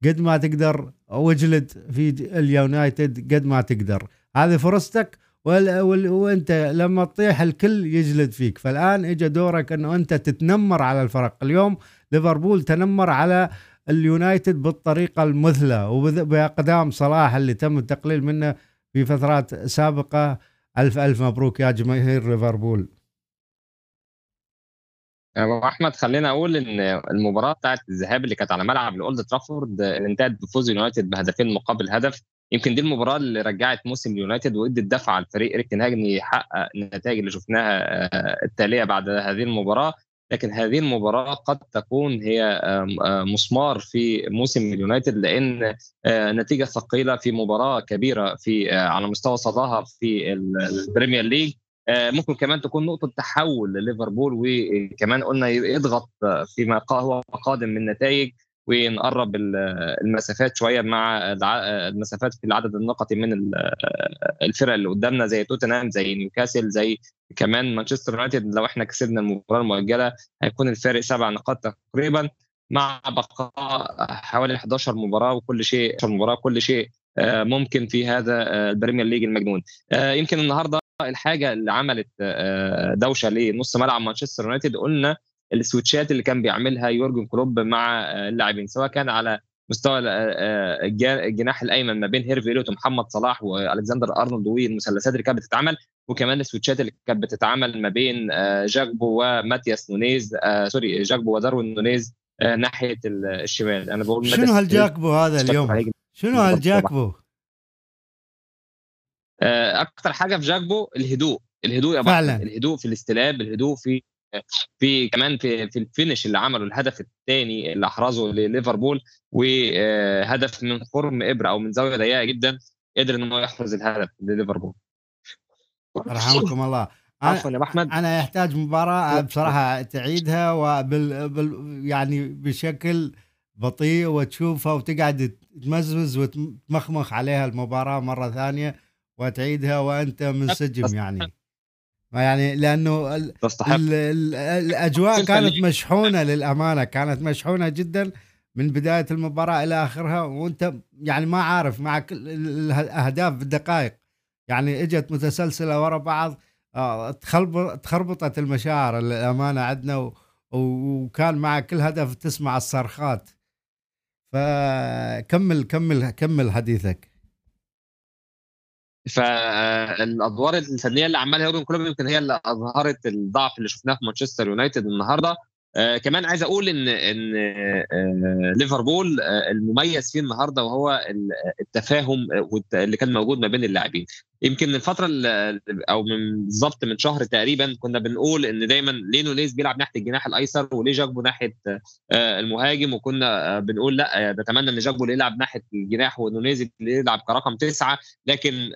قد ما تقدر واجلد في اليونايتد قد ما تقدر. هذه فرصتك وانت لما تطيح الكل يجلد فيك. فالآن اجى دورك انه أنت تتنمر على الفرق. اليوم ليفربول تنمر على اليونايتد بالطريقة المثلى وباقدام صلاح اللي تم التقليل منه في فترات سابقة. ألف ألف مبروك يا جماهير ليفربول. أبو أحمد خلينا أقول إن المباراة بتاعت الذهاب اللي كانت على ملعب الأولد ترافورد انتهت بفوز اليونايتد بهدفين مقابل هدف. يمكن دي المباراة اللي رجعت موسم اليونايتد وإدت دفعه لفريق إريك تين هاج ان يحقق النتائج اللي شفناها آه، التالية بعد هذه المباراة. لكن هذه المباراة قد تكون هي مسمار في موسم اليونايتد لأن نتيجة ثقيلة في مباراة كبيرة في على مستوى صداها في البريمير ليج. ممكن كمان تكون نقطة تحول لليفربول وكمان قلنا يضغط فيما هو قادم من نتائج. ونقرب المسافات شوية مع المسافات في العدد النقطي من الفرق اللي قدامنا زي توتنهام زي نيوكاسل زي كمان مانشستر يونايتد. لو إحنا كسبنا المباراة المؤجلة هيكون الفارق سبع نقاط تقريبا مع بقاء حوالي 11 مباراة وكل شيء 11 مباراة كل شيء آه، ممكن في هذا آه، البريمير ليج المجنون. آه، يمكن النهارده الحاجة اللي عملت دوشة لنص ملعب مانشستر يونايتد قلنا ال switchات اللي كان بيعملها يورجن كلوب مع اللاعبين سواء كان على مستوى الجناح الأيمن ما بين هارفي اليوت ومحمد صلاح وألكسندر أرنولد والمثلثات اللي كانت بتتعمل وكمان ال switchات اللي كانت بتتعمل ما بين جاكبو وماتياس نونيز sorry جاكبو وداروين نونيز ناحية الشمال. أنا بقول شنو هالجاكبو هذا اليوم؟ شنو هالجاكبو؟ أكثر حاجة في جاكبو الهدوء. الهدوء يا فعلا. الهدوء في الاستلام الهدوء في في كمان في في ال finish اللي عمله الهدف الثاني اللي أحرزه لليفربول وهدف من خرم إبرة أو من زاوية ضيقة جدا قدر إن هو يحرز الهدف لليفربول. رحمكم الله. عفوا يا أحمد. أنا يحتاج مباراة بصراحة تعيدها وبال بال يعني بشكل بطيء وتشوفها وتقعد تمزمز وتمخمخ عليها المباراة مرة ثانية وتعيدها وأنت منسجم يعني. يعني لأنه ال ال ال الأجواء كانت مشحونة للأمانة كانت مشحونة جدا من بداية المباراة إلى آخرها وأنت يعني ما عارف مع كل الأهداف بالدقائق. يعني إجت متسلسلة ورا بعض آه، تخربطت المشاعر للأمانة عندنا وكان مع كل هدف تسمع الصرخات. فكمل كمل كمل حديثك. فالأدوار الفنية اللي عملها يورجن كلوب يمكن هي اللي أظهرت الضعف اللي شفناه في مانشستر يونايتد النهارده. آه كمان عايز أقول ان إن آه ليفربول آه المميز فيه النهارده وهو التفاهم اللي كان موجود ما بين اللاعبين. يمكن الفترة أو من بالظبط من شهر تقريبا كنا بنقول إن دايما ليه نونيز بيلعب ناحية الجناح الأيسر وليه جاكبو ناحية المهاجم وكنا بنقول لأ نتمنى إن جاكبو يلعب ناحية الجناح ونونيز يلعب كرقم تسعة. لكن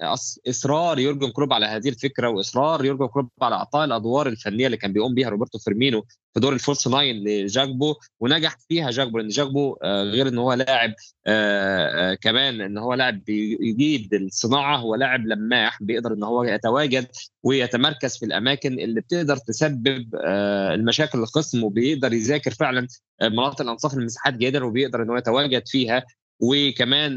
إصرار يورجن كلوب على هذه الفكرة وإصرار يورجن كلوب على أعطاء الأدوار الفنية اللي كان بيقوم بيها روبرتو فيرمينو في دور ال false nine لجاكبو ونجح فيها جاكبو لأن جاكبو آه، غير إن هو لاعب كمان إن هو لاعب بيجيد الصناعة هو لاعب لماح لماح بيقدر إن هو يتواجد ويتمركز في الأماكن اللي بتقدر تسبب آه، المشاكل الخصم وبيقدر يذاكر فعلا مناطق الأنصاف المساحات جدا وبيقدر إن هو يتواجد فيها وكمان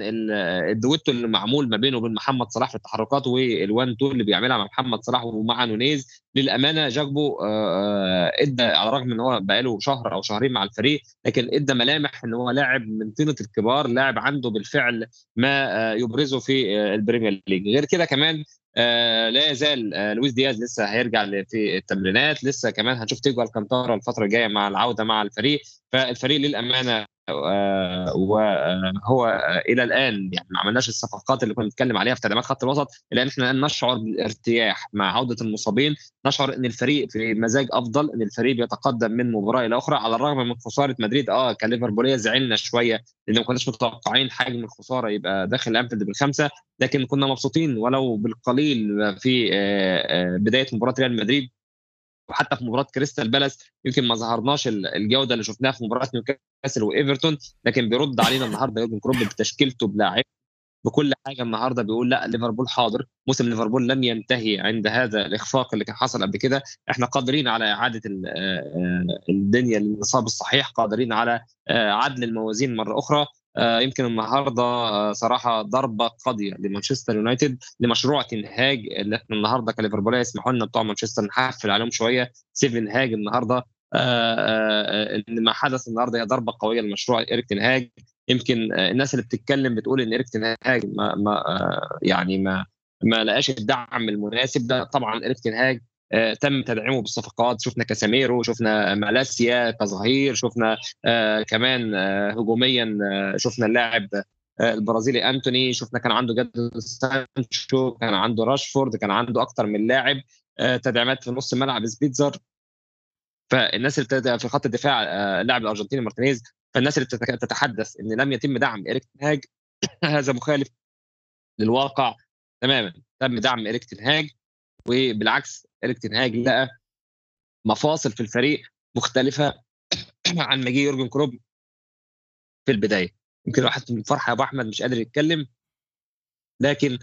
الدويتو اللي معمول ما بينه وبين محمد صلاح في التحركات وال one two اللي بيعملها مع محمد صلاح ومع نونيز للأمانة جاكبو إدى على الرغم إن هو بقاله شهر أو شهرين مع الفريق لكن إدى ملامح إن هو لاعب من طينة الكبار لاعب عنده بالفعل ما يبرزه في البريمير ليج. غير كده كمان آه لا يزال آه لويس دياز لسه هيرجع في التمرينات لسه كمان هنشوف تياجو ألكانتارا الفترة الجاية مع العودة مع الفريق فالفريق للأمانة آه وهو آه إلى الآن يعني ما عملناش الصفقات اللي كنا بنتكلم عليها في تدعيمات خط الوسط الا أن إحنا نشعر بالارتياح مع عودة المصابين نشعر إن الفريق في مزاج أفضل إن الفريق بيتقدم من مباراة إلى أخرى على الرغم من خسارة مدريد. آه كليفربولية زعلنا شوية لأن ما كناش متوقعين حجم الخسارة يبقى داخل أنفيلد بالخمسة لكن كنا مبسوطين ولو بالقليل في بداية مباراة ريال مدريد. وحتى في مباراة كريستال بالاس يمكن ما ظهرناش الجودة اللي شفناها في مباراة نيوكاسل وإيفرتون لكن بيرد علينا النهارده يورجن كلوب بتشكيلته بلاعب بكل حاجة النهارده بيقول لأ ليفربول حاضر موسم ليفربول لم ينتهي عند هذا الإخفاق اللي كان حصل قبل كده. إحنا قادرين على إعادة الدنيا للنصاب الصحيح قادرين على عدل الموازين مرة أخرى. يمكن النهارده صراحة ضربة قاضية لمانشستر يونايتد لمشروع تنهاج اللي إحنا النهارده كليفربولية يسمحوا لنا بتوع مانشستر نحفل عليهم شوية. سيفن هاج النهارده ان ما حدث النهارده هي ضربة قوية لمشروع إيريك تنهاج يمكن الناس اللي بتتكلم بتقول إن إيريك تنهاج ما, ما يعني ما ما لقاش الدعم المناسب. ده طبعا إيريك تنهاج آه تم تدعيمه بالصفقات. شفنا كاساميرو شفنا مالاسيا كظهير شفنا آه كمان آه هجوميا شفنا اللاعب البرازيلي أنتوني شفنا كان عنده جادون سانشو كان عنده راشفورد كان عنده أكتر من لاعب تدعيمات في نص الملعب سابيتزر. فالناس اللي في خط الدفاع اللاعب الأرجنتيني مارتينيز فالناس اللي تتحدث إن لم يتم دعم إيريك تنهاج <coughs> هذا مخالف للواقع تماما. تم دعم إيريك تنهاج وبالعكس ايريك تنهاج لقى مفاصل في الفريق مختلفة <clears throat> عن مجيء يورجن كلوب في البداية. يمكن الواحد من الفرحه يا أبو أحمد مش قادر يتكلم لكن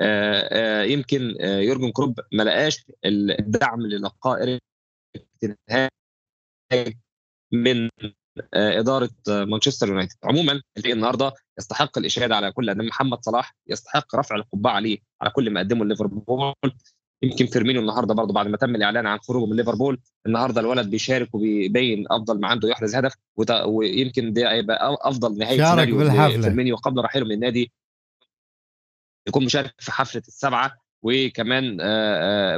آآ آآ يمكن يورجن كلوب ما لقاش الدعم اللي لقاه ايريك تنهاج من إدارة مانشستر يونايتد. عموما الفريق النهارده يستحق الاشاده على كل إن محمد صلاح يستحق رفع القبعة عليه على كل ما قدمه ليفربول يمكن فيرمينو النهارده برضه بعد ما تم الإعلان عن خروجه من ليفربول النهارده الولد بيشارك وبيبين أفضل ما عنده يحرز هدف ويمكن ده هيبقى أفضل نهايه شارك بالحفلة. فيرمينو قبل رحيله من النادي. يكون مشارك في حفلة السبعة وكمان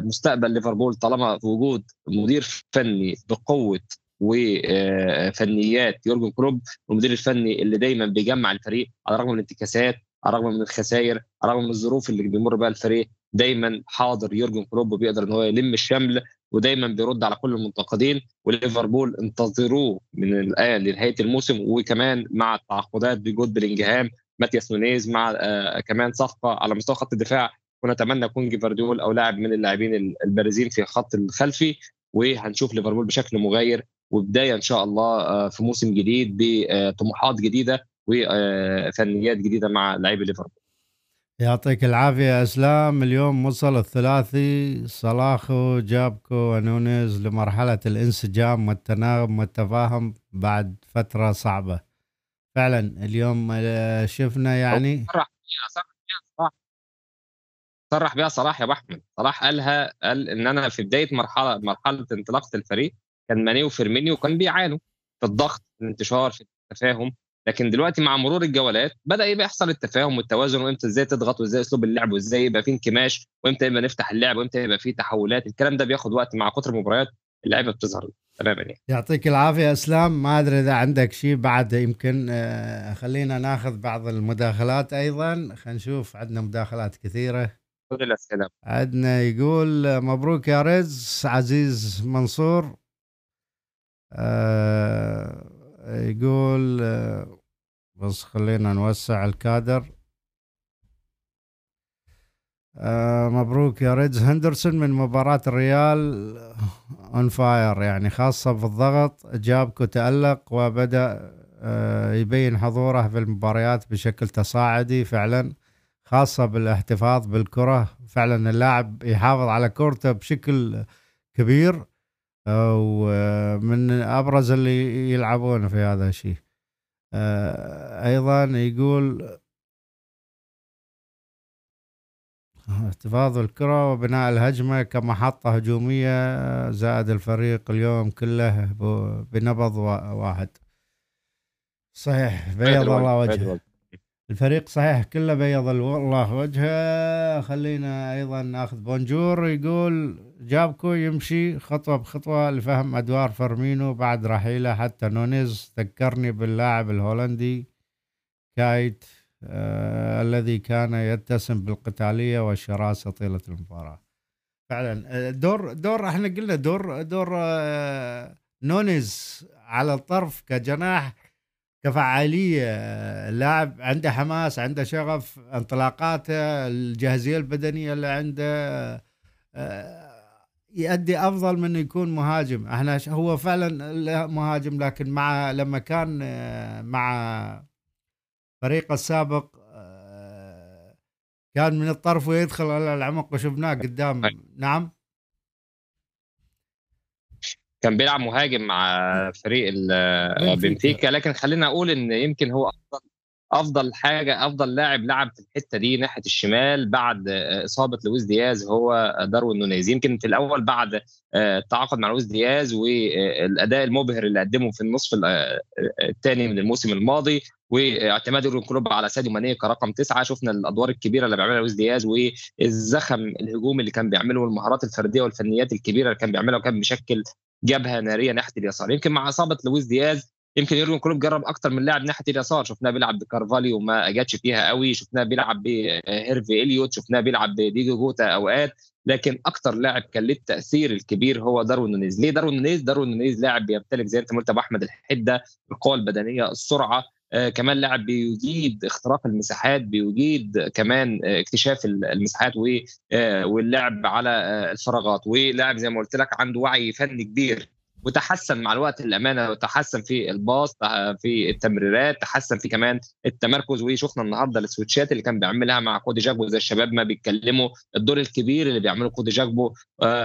مستقبل ليفربول طالما في وجود مدير فني بقوة وفنيات يورجن كلوب المدير الفني اللي دايما بيجمع الفريق على الرغم من الانتكاسات على الرغم من الخسائر على الرغم من الظروف اللي بيمر بها الفريق. دايما حاضر يورجن كلوب وبيقدر إن هو يلم الشمل ودايما بيرد على كل المنتقدين وليفربول انتظروه من الآن لنهاية الموسم وكمان مع التعاقدات بجود بيلينجهام ماتياس نونيز مع آه كمان صفقة على مستوى خط الدفاع ونتمنى يكون جيفارديول أو لاعب من اللاعبين البارزين في الخط الخلفي وهنشوف ليفربول بشكل مغاير وبداية إن شاء الله في موسم جديد بطموحات جديدة وفنيات جديدة مع لاعبي ليفربول. يعطيك العافية يا إسلام. اليوم وصل الثلاثي. صلاح وجاكبو ونونيز لمرحلة الانسجام والتناغم والتفاهم بعد فترة صعبة. فعلا اليوم شفنا يعني صرح بها صلاح. يا أبو أحمد. صلاح قالها قال إن أنا في بداية مرحلة مرحلة انطلاقة الفريق كان ماني وفيرمينيو كان بيعانوا في الضغط في الانتشار في التفاهم. لكن دلوقتي مع مرور الجولات بدأ يبقى يحصل التفاهم والتوازن وإمتى إزاي تضغط وإزاي أسلوب اللعب وإزاي يبقى في انكماش وإمتى يبقى نفتح اللعب وإمتى يبقى في تحولات الكلام ده بياخد وقت مع كتر المباريات اللعيبة بتظهر تماما يعني. يعطيك العافية يا إسلام. ما أدري إذا عندك شيء بعد يمكن خلينا ناخذ بعض المداخلات أيضا. خلينا نشوف عندنا مداخلات كثيرة. كل الاسئله عندنا يقول مبروك يا رز عزيز منصور. آه يقول بس خلينا نوسع الكادر. آه مبروك يا ريدز. هندرسون من مباراة الريال on fire يعني خاصة بالضغط جاكبو تألق وبدأ آه يبين حضوره في المباريات بشكل تصاعدي فعلا خاصة بالإحتفاظ بالكرة. فعلا اللاعب يحافظ على كرته بشكل كبير. ومن أبرز اللي يلعبون في هذا الشيء. آه، أيضا يقول احتفاظ الكرة وبناء الهجمة كمحطة هجومية زائد الفريق اليوم كله بنبض واحد. صحيح بيض الله وجهه. الفريق صحيح كله بيض الله وجهه. خلينا أيضا ناخذ بونجور يقول جابكو يمشي خطوة بخطوة لفهم أدوار فرمينو بعد رحيله. حتى نونيز ذكرني باللاعب الهولندي كايت آه الذي كان يتسم بالقتالية والشراسة طيلة المباراة. فعلا آه، دور دور إحنا قلنا دور دور آه نونيز على الطرف كجناح كفعالية اللاعب عنده حماس عنده شغف انطلاقاته الجاهزية البدنية اللي عنده آه، يؤدي أفضل من يكون مهاجم. إحنا هو فعلا مهاجم لكن مع لما كان آه، مع فريقه السابق آه، كان من الطرف ويدخل على العمق وشفناه قدام. نعم؟ كان بيلعب مهاجم مع فريق بنفيكا لكن خلينا أقول إن يمكن هو أفضل أفضل حاجة أفضل لاعب لعب في الحتة دي ناحية الشمال بعد إصابة لويس دياز هو داروين نونيز. يمكن في الأول بعد التعاقد مع لويس دياز والاداء المبهر اللي قدمه في النصف الثاني من الموسم الماضي واعتماد يورجن كلوب على ساديو ماني كرقم تسعة. شفنا الأدوار الكبيرة اللي بيعملها لويس دياز والزخم الهجومي اللي كان بيعمله والمهارات الفردية والفنيات الكبيرة اللي كان بيعملها وكان بيشكل جبهة نارية ناحية اليسار. يمكن مع إصابة لويس دياز يمكن يورجن كلوب جرب أكثر من لاعب ناحية اليسار. شفناه بيلعب بكارفاليو وما جاتش فيها قوي. شفناه بيلعب بهيرفي إليوت. شفناه بيلعب بديجو جوتا أوقات. لكن أكثر لاعب كان له التأثير الكبير هو داروين نونيز. ليه داروين نونيز؟ داروين نونيز لاعب بيمتلك زي أنت قلت أبو أحمد الحدة القوة البدنية السرعة. آه كمان لاعب بيجيد اختراق المساحات بيجيد كمان آه اكتشاف المساحات آه واللعب على آه الفراغات. ولاعب زي ما قلت لك عنده وعي فني كبير. وتحسن مع الوقت الأمانة وتحسن في ال pass في التمريرات تحسن في كمان التمركز. وشفنا النهارده السويتشات اللي كان بيعملها مع كودي جاكبو زي الشباب ما بيتكلموا الدور الكبير اللي بيعمله كودي جاكبو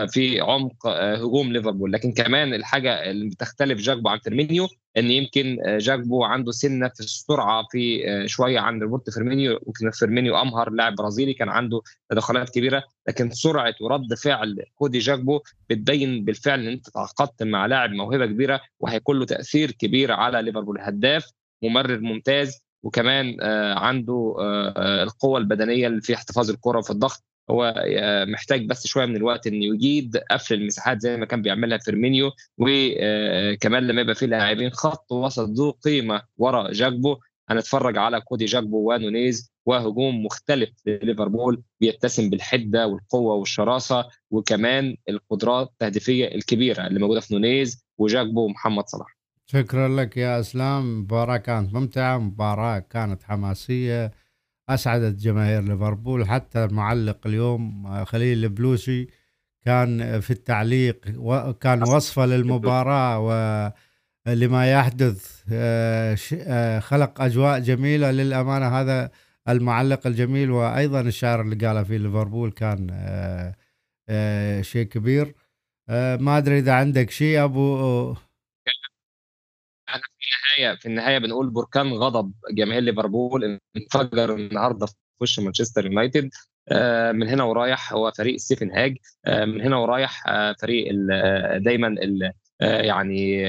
في عمق هجوم ليفربول. لكن كمان الحاجة اللي بتختلف جاكبو عن فيرمينيو إن يمكن جاكبو عنده سنة في السرعة في شوية عن روبرتو فيرمينيو يمكن فيرمينيو أمهر لاعب برازيلي كان عنده تدخلات كبيرة لكن سرعة ورد فعل كودي جاكبو بتبين بالفعل إن أنت تعاقدت مع لاعب موهبة كبيرة وهيكون له تأثير كبير على ليفربول. هداف ممرر ممتاز وكمان عنده القوة البدنية اللي في احتفاظ الكرة وفي الضغط. هو محتاج بس شوية من الوقت إنه يجيد قفل المساحات زي ما كان بيعملها فيرمينيو وكمان لما يبقى في لاعبين خط وسط ذو قيمة ورا جاكبو هنتفرج على كودي جاكبو ونونيز وهجوم مختلف لليفربول بيتسم بالحدة والقوة والشراسة وكمان القدرات التهديفية الكبيرة اللي موجودة في نونيز وجاكبو ومحمد صلاح. شكرا لك يا أسلام مباراة كانت ممتعة مباراة كانت حماسية اسعدت جماهير ليفربول. حتى المعلق اليوم خليل البلوسي كان في التعليق وكان وصفة للمباراة ولما يحدث خلق أجواء جميلة للأمانة. هذا المعلق الجميل وأيضا الشعر اللي قاله في ليفربول كان شيء كبير. ما أدري إذا عندك شيء ابو النهاية في النهاية بنقول بركان غضب جماهير ليفربول انفجر النهارده في وش مانشستر يونايتد. من هنا ورايح هو فريق Seven هاج. من هنا ورايح فريق دايما يعني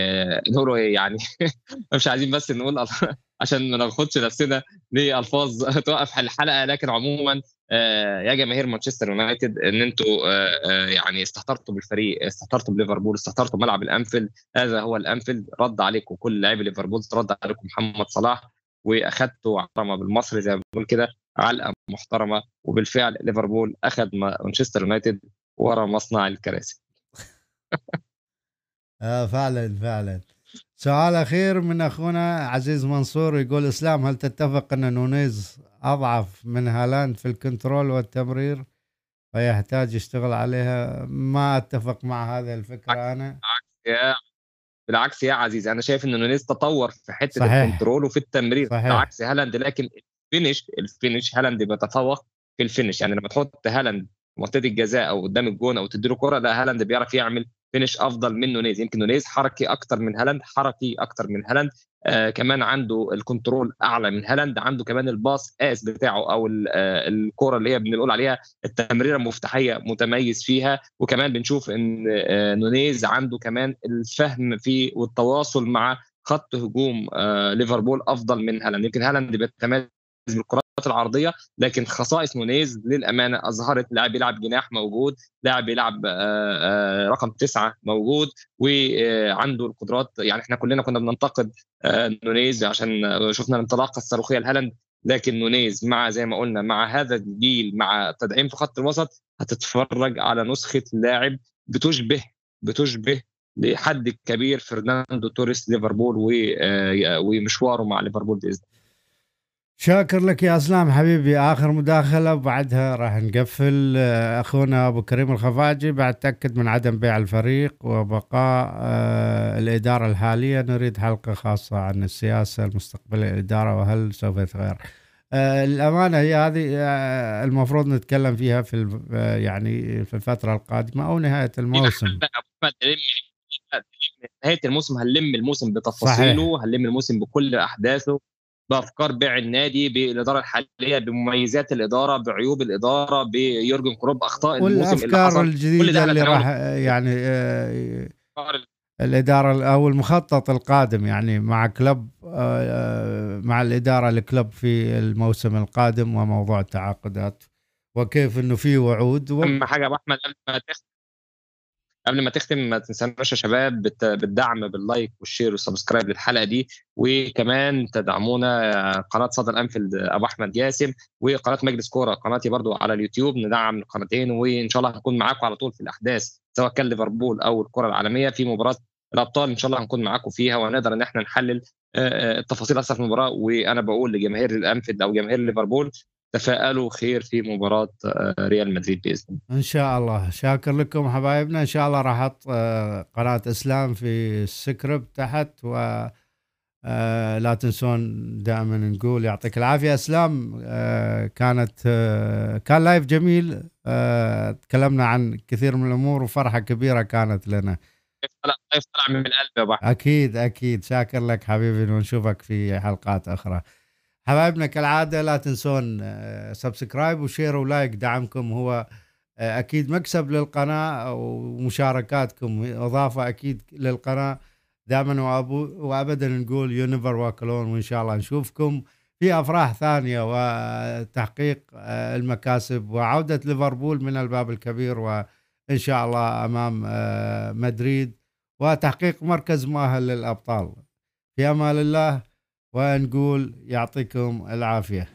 نقولوا إيه يعني؟ <laughs> مش عايزين بس نقول عشان ما ناخدش نفسنا. لالفاظ <laughs> توقف الحلقة. لكن عموما يا جماهير مانشستر يونايتد إن أنتوا يعني استهترتوا بالفريق استهترتوا بليفربول استهترتوا ملعب الأنفيلد. هذا هو الأنفيلد. رد عليكم كل لاعبي ليفربول. رد عليكم محمد صلاح. وأخذتوا عظمه بالمصري زي ما بنقول كده علقة محترمة. وبالفعل ليفربول أخذ مانشستر يونايتد ورا مصنع الكراسي. <laughs> آه فعلا فعلا. سؤال أخير من أخونا عزيز منصور يقول إسلام هل تتفق أن نونيز أضعف من هالاند في ال control والتمرير فيحتاج يشتغل عليها. ما أتفق مع هذه الفكرة أنا. بالعكس يا بالعكس يا عزيز أنا شايف إن نونيز تطور في حتة صحيح. ال control وفي التمرير صحيح. بالعكس هالاند لكن ال finish ال finish هالاند بيتفوق في ال finish. يعني لما تحط هالاند منطقة الجزاء أو قدام الجون أو تديله كرة لا هالاند بيعرف يعمل finish أفضل من نونيز. يمكن نونيز حركي أكتر من هالاند حركي أكتر من هالاند. آه كمان عنده ال control أعلى من هالاند عنده كمان ال pass آس بتاعه أو آه الكرة اللي هي بنقول عليها التمريرة المفتاحية متميز فيها. وكمان بنشوف إن آه نونيز عنده كمان الفهم في والتواصل مع خط هجوم آه ليفربول أفضل من هالاند. يمكن هالاند بيتميز بالكرات العرضية لكن خصائص نونيز للأمانة أظهرت لاعب يلعب جناح موجود لاعب يلعب رقم تسعة موجود وعنده القدرات يعني إحنا كلنا كنا بننتقد نونيز عشان شفنا الانطلاقة الصاروخية لهالاند لكن نونيز مع زي ما قلنا مع هذا الجيل مع تدعيم في خط الوسط هتتفرج على نسخة لاعب بتشبه بتشبه لحد كبير فرناندو توريس ليفربول ومشواره مع ليفربول بإذن الله. شاكر لك يا أسلام حبيبي. آخر مداخلة وبعدها راح نقفل. أخونا أبو كريم الخفاجي بعد تأكد من عدم بيع الفريق وبقاء الإدارة الحالية. نريد حلقة خاصة عن السياسة المستقبلية الإدارة وهل سوف يتغير. الأمانة هي هذه المفروض نتكلم فيها في يعني في الفترة القادمة أو نهاية الموسم. نهاية الموسم هنلم الموسم بتفاصيله؟ هنلم الموسم بكل أحداثه؟ بأفكار بيع النادي بالاداره الحالية بمميزات الإدارة بعيوب الإدارة بيورجن كلوب أخطاء الموسم والأفكار الجديدة اللي راح يعني آه الإدارة أو المخطط القادم يعني مع كلب آه مع الإدارة الكلب في الموسم القادم وموضوع التعاقدات وكيف إنه في وعود و... أهم حاجة أبو أحمد قبل ما تختم قبل ما تختم ما تنساناش يا شباب بالدعم بال like وال share وال subscribe للحلقة دي. وكمان تدعمونا قناة صدى الأنفيلد أبو أحمد جاسم وقناة مجلس كورة قناتي برضو على اليوتيوب. ندعم القناتين وإن شاء الله هنكون معاكم على طول في الأحداث سواء كان ليفربول أو الكرة العالمية. في مباراة الأبطال إن شاء الله هنكون معاكم فيها ونقدر إن إحنا نحلل التفاصيل أكثر في المباراة. وأنا بقول لجماهير الأنفيلد أو جماهير ليفربول تفائلوا خير في مباراة ريال مدريد بإذن الله. إن شاء الله. شاكر لكم حبايبنا. إن شاء الله راح أحط قناة إسلام في السكريبت تحت و لا تنسون دائما نقول يعطيك العافية. إسلام كانت كان live جميل. تكلمنا عن كثير من الأمور وفرحة كبيرة كانت لنا. طلع من القلب يا أكيد أكيد. شاكر لك حبيبي ونشوفك في حلقات أخرى. حبايبنا كالعادة لا تنسون subscribe و share و like دعمكم هو أكيد مكسب للقناة ومشاركاتكم. إضافة أكيد للقناة. دائما وأبدا نقول You'll Never Walk Alone وإن شاء الله نشوفكم في أفراح ثانية وتحقيق المكاسب وعودة ليفربول من الباب الكبير وإن شاء الله أمام مدريد وتحقيق مركز مؤهل للأبطال. في أمان الله. ونقول يعطيكم العافية.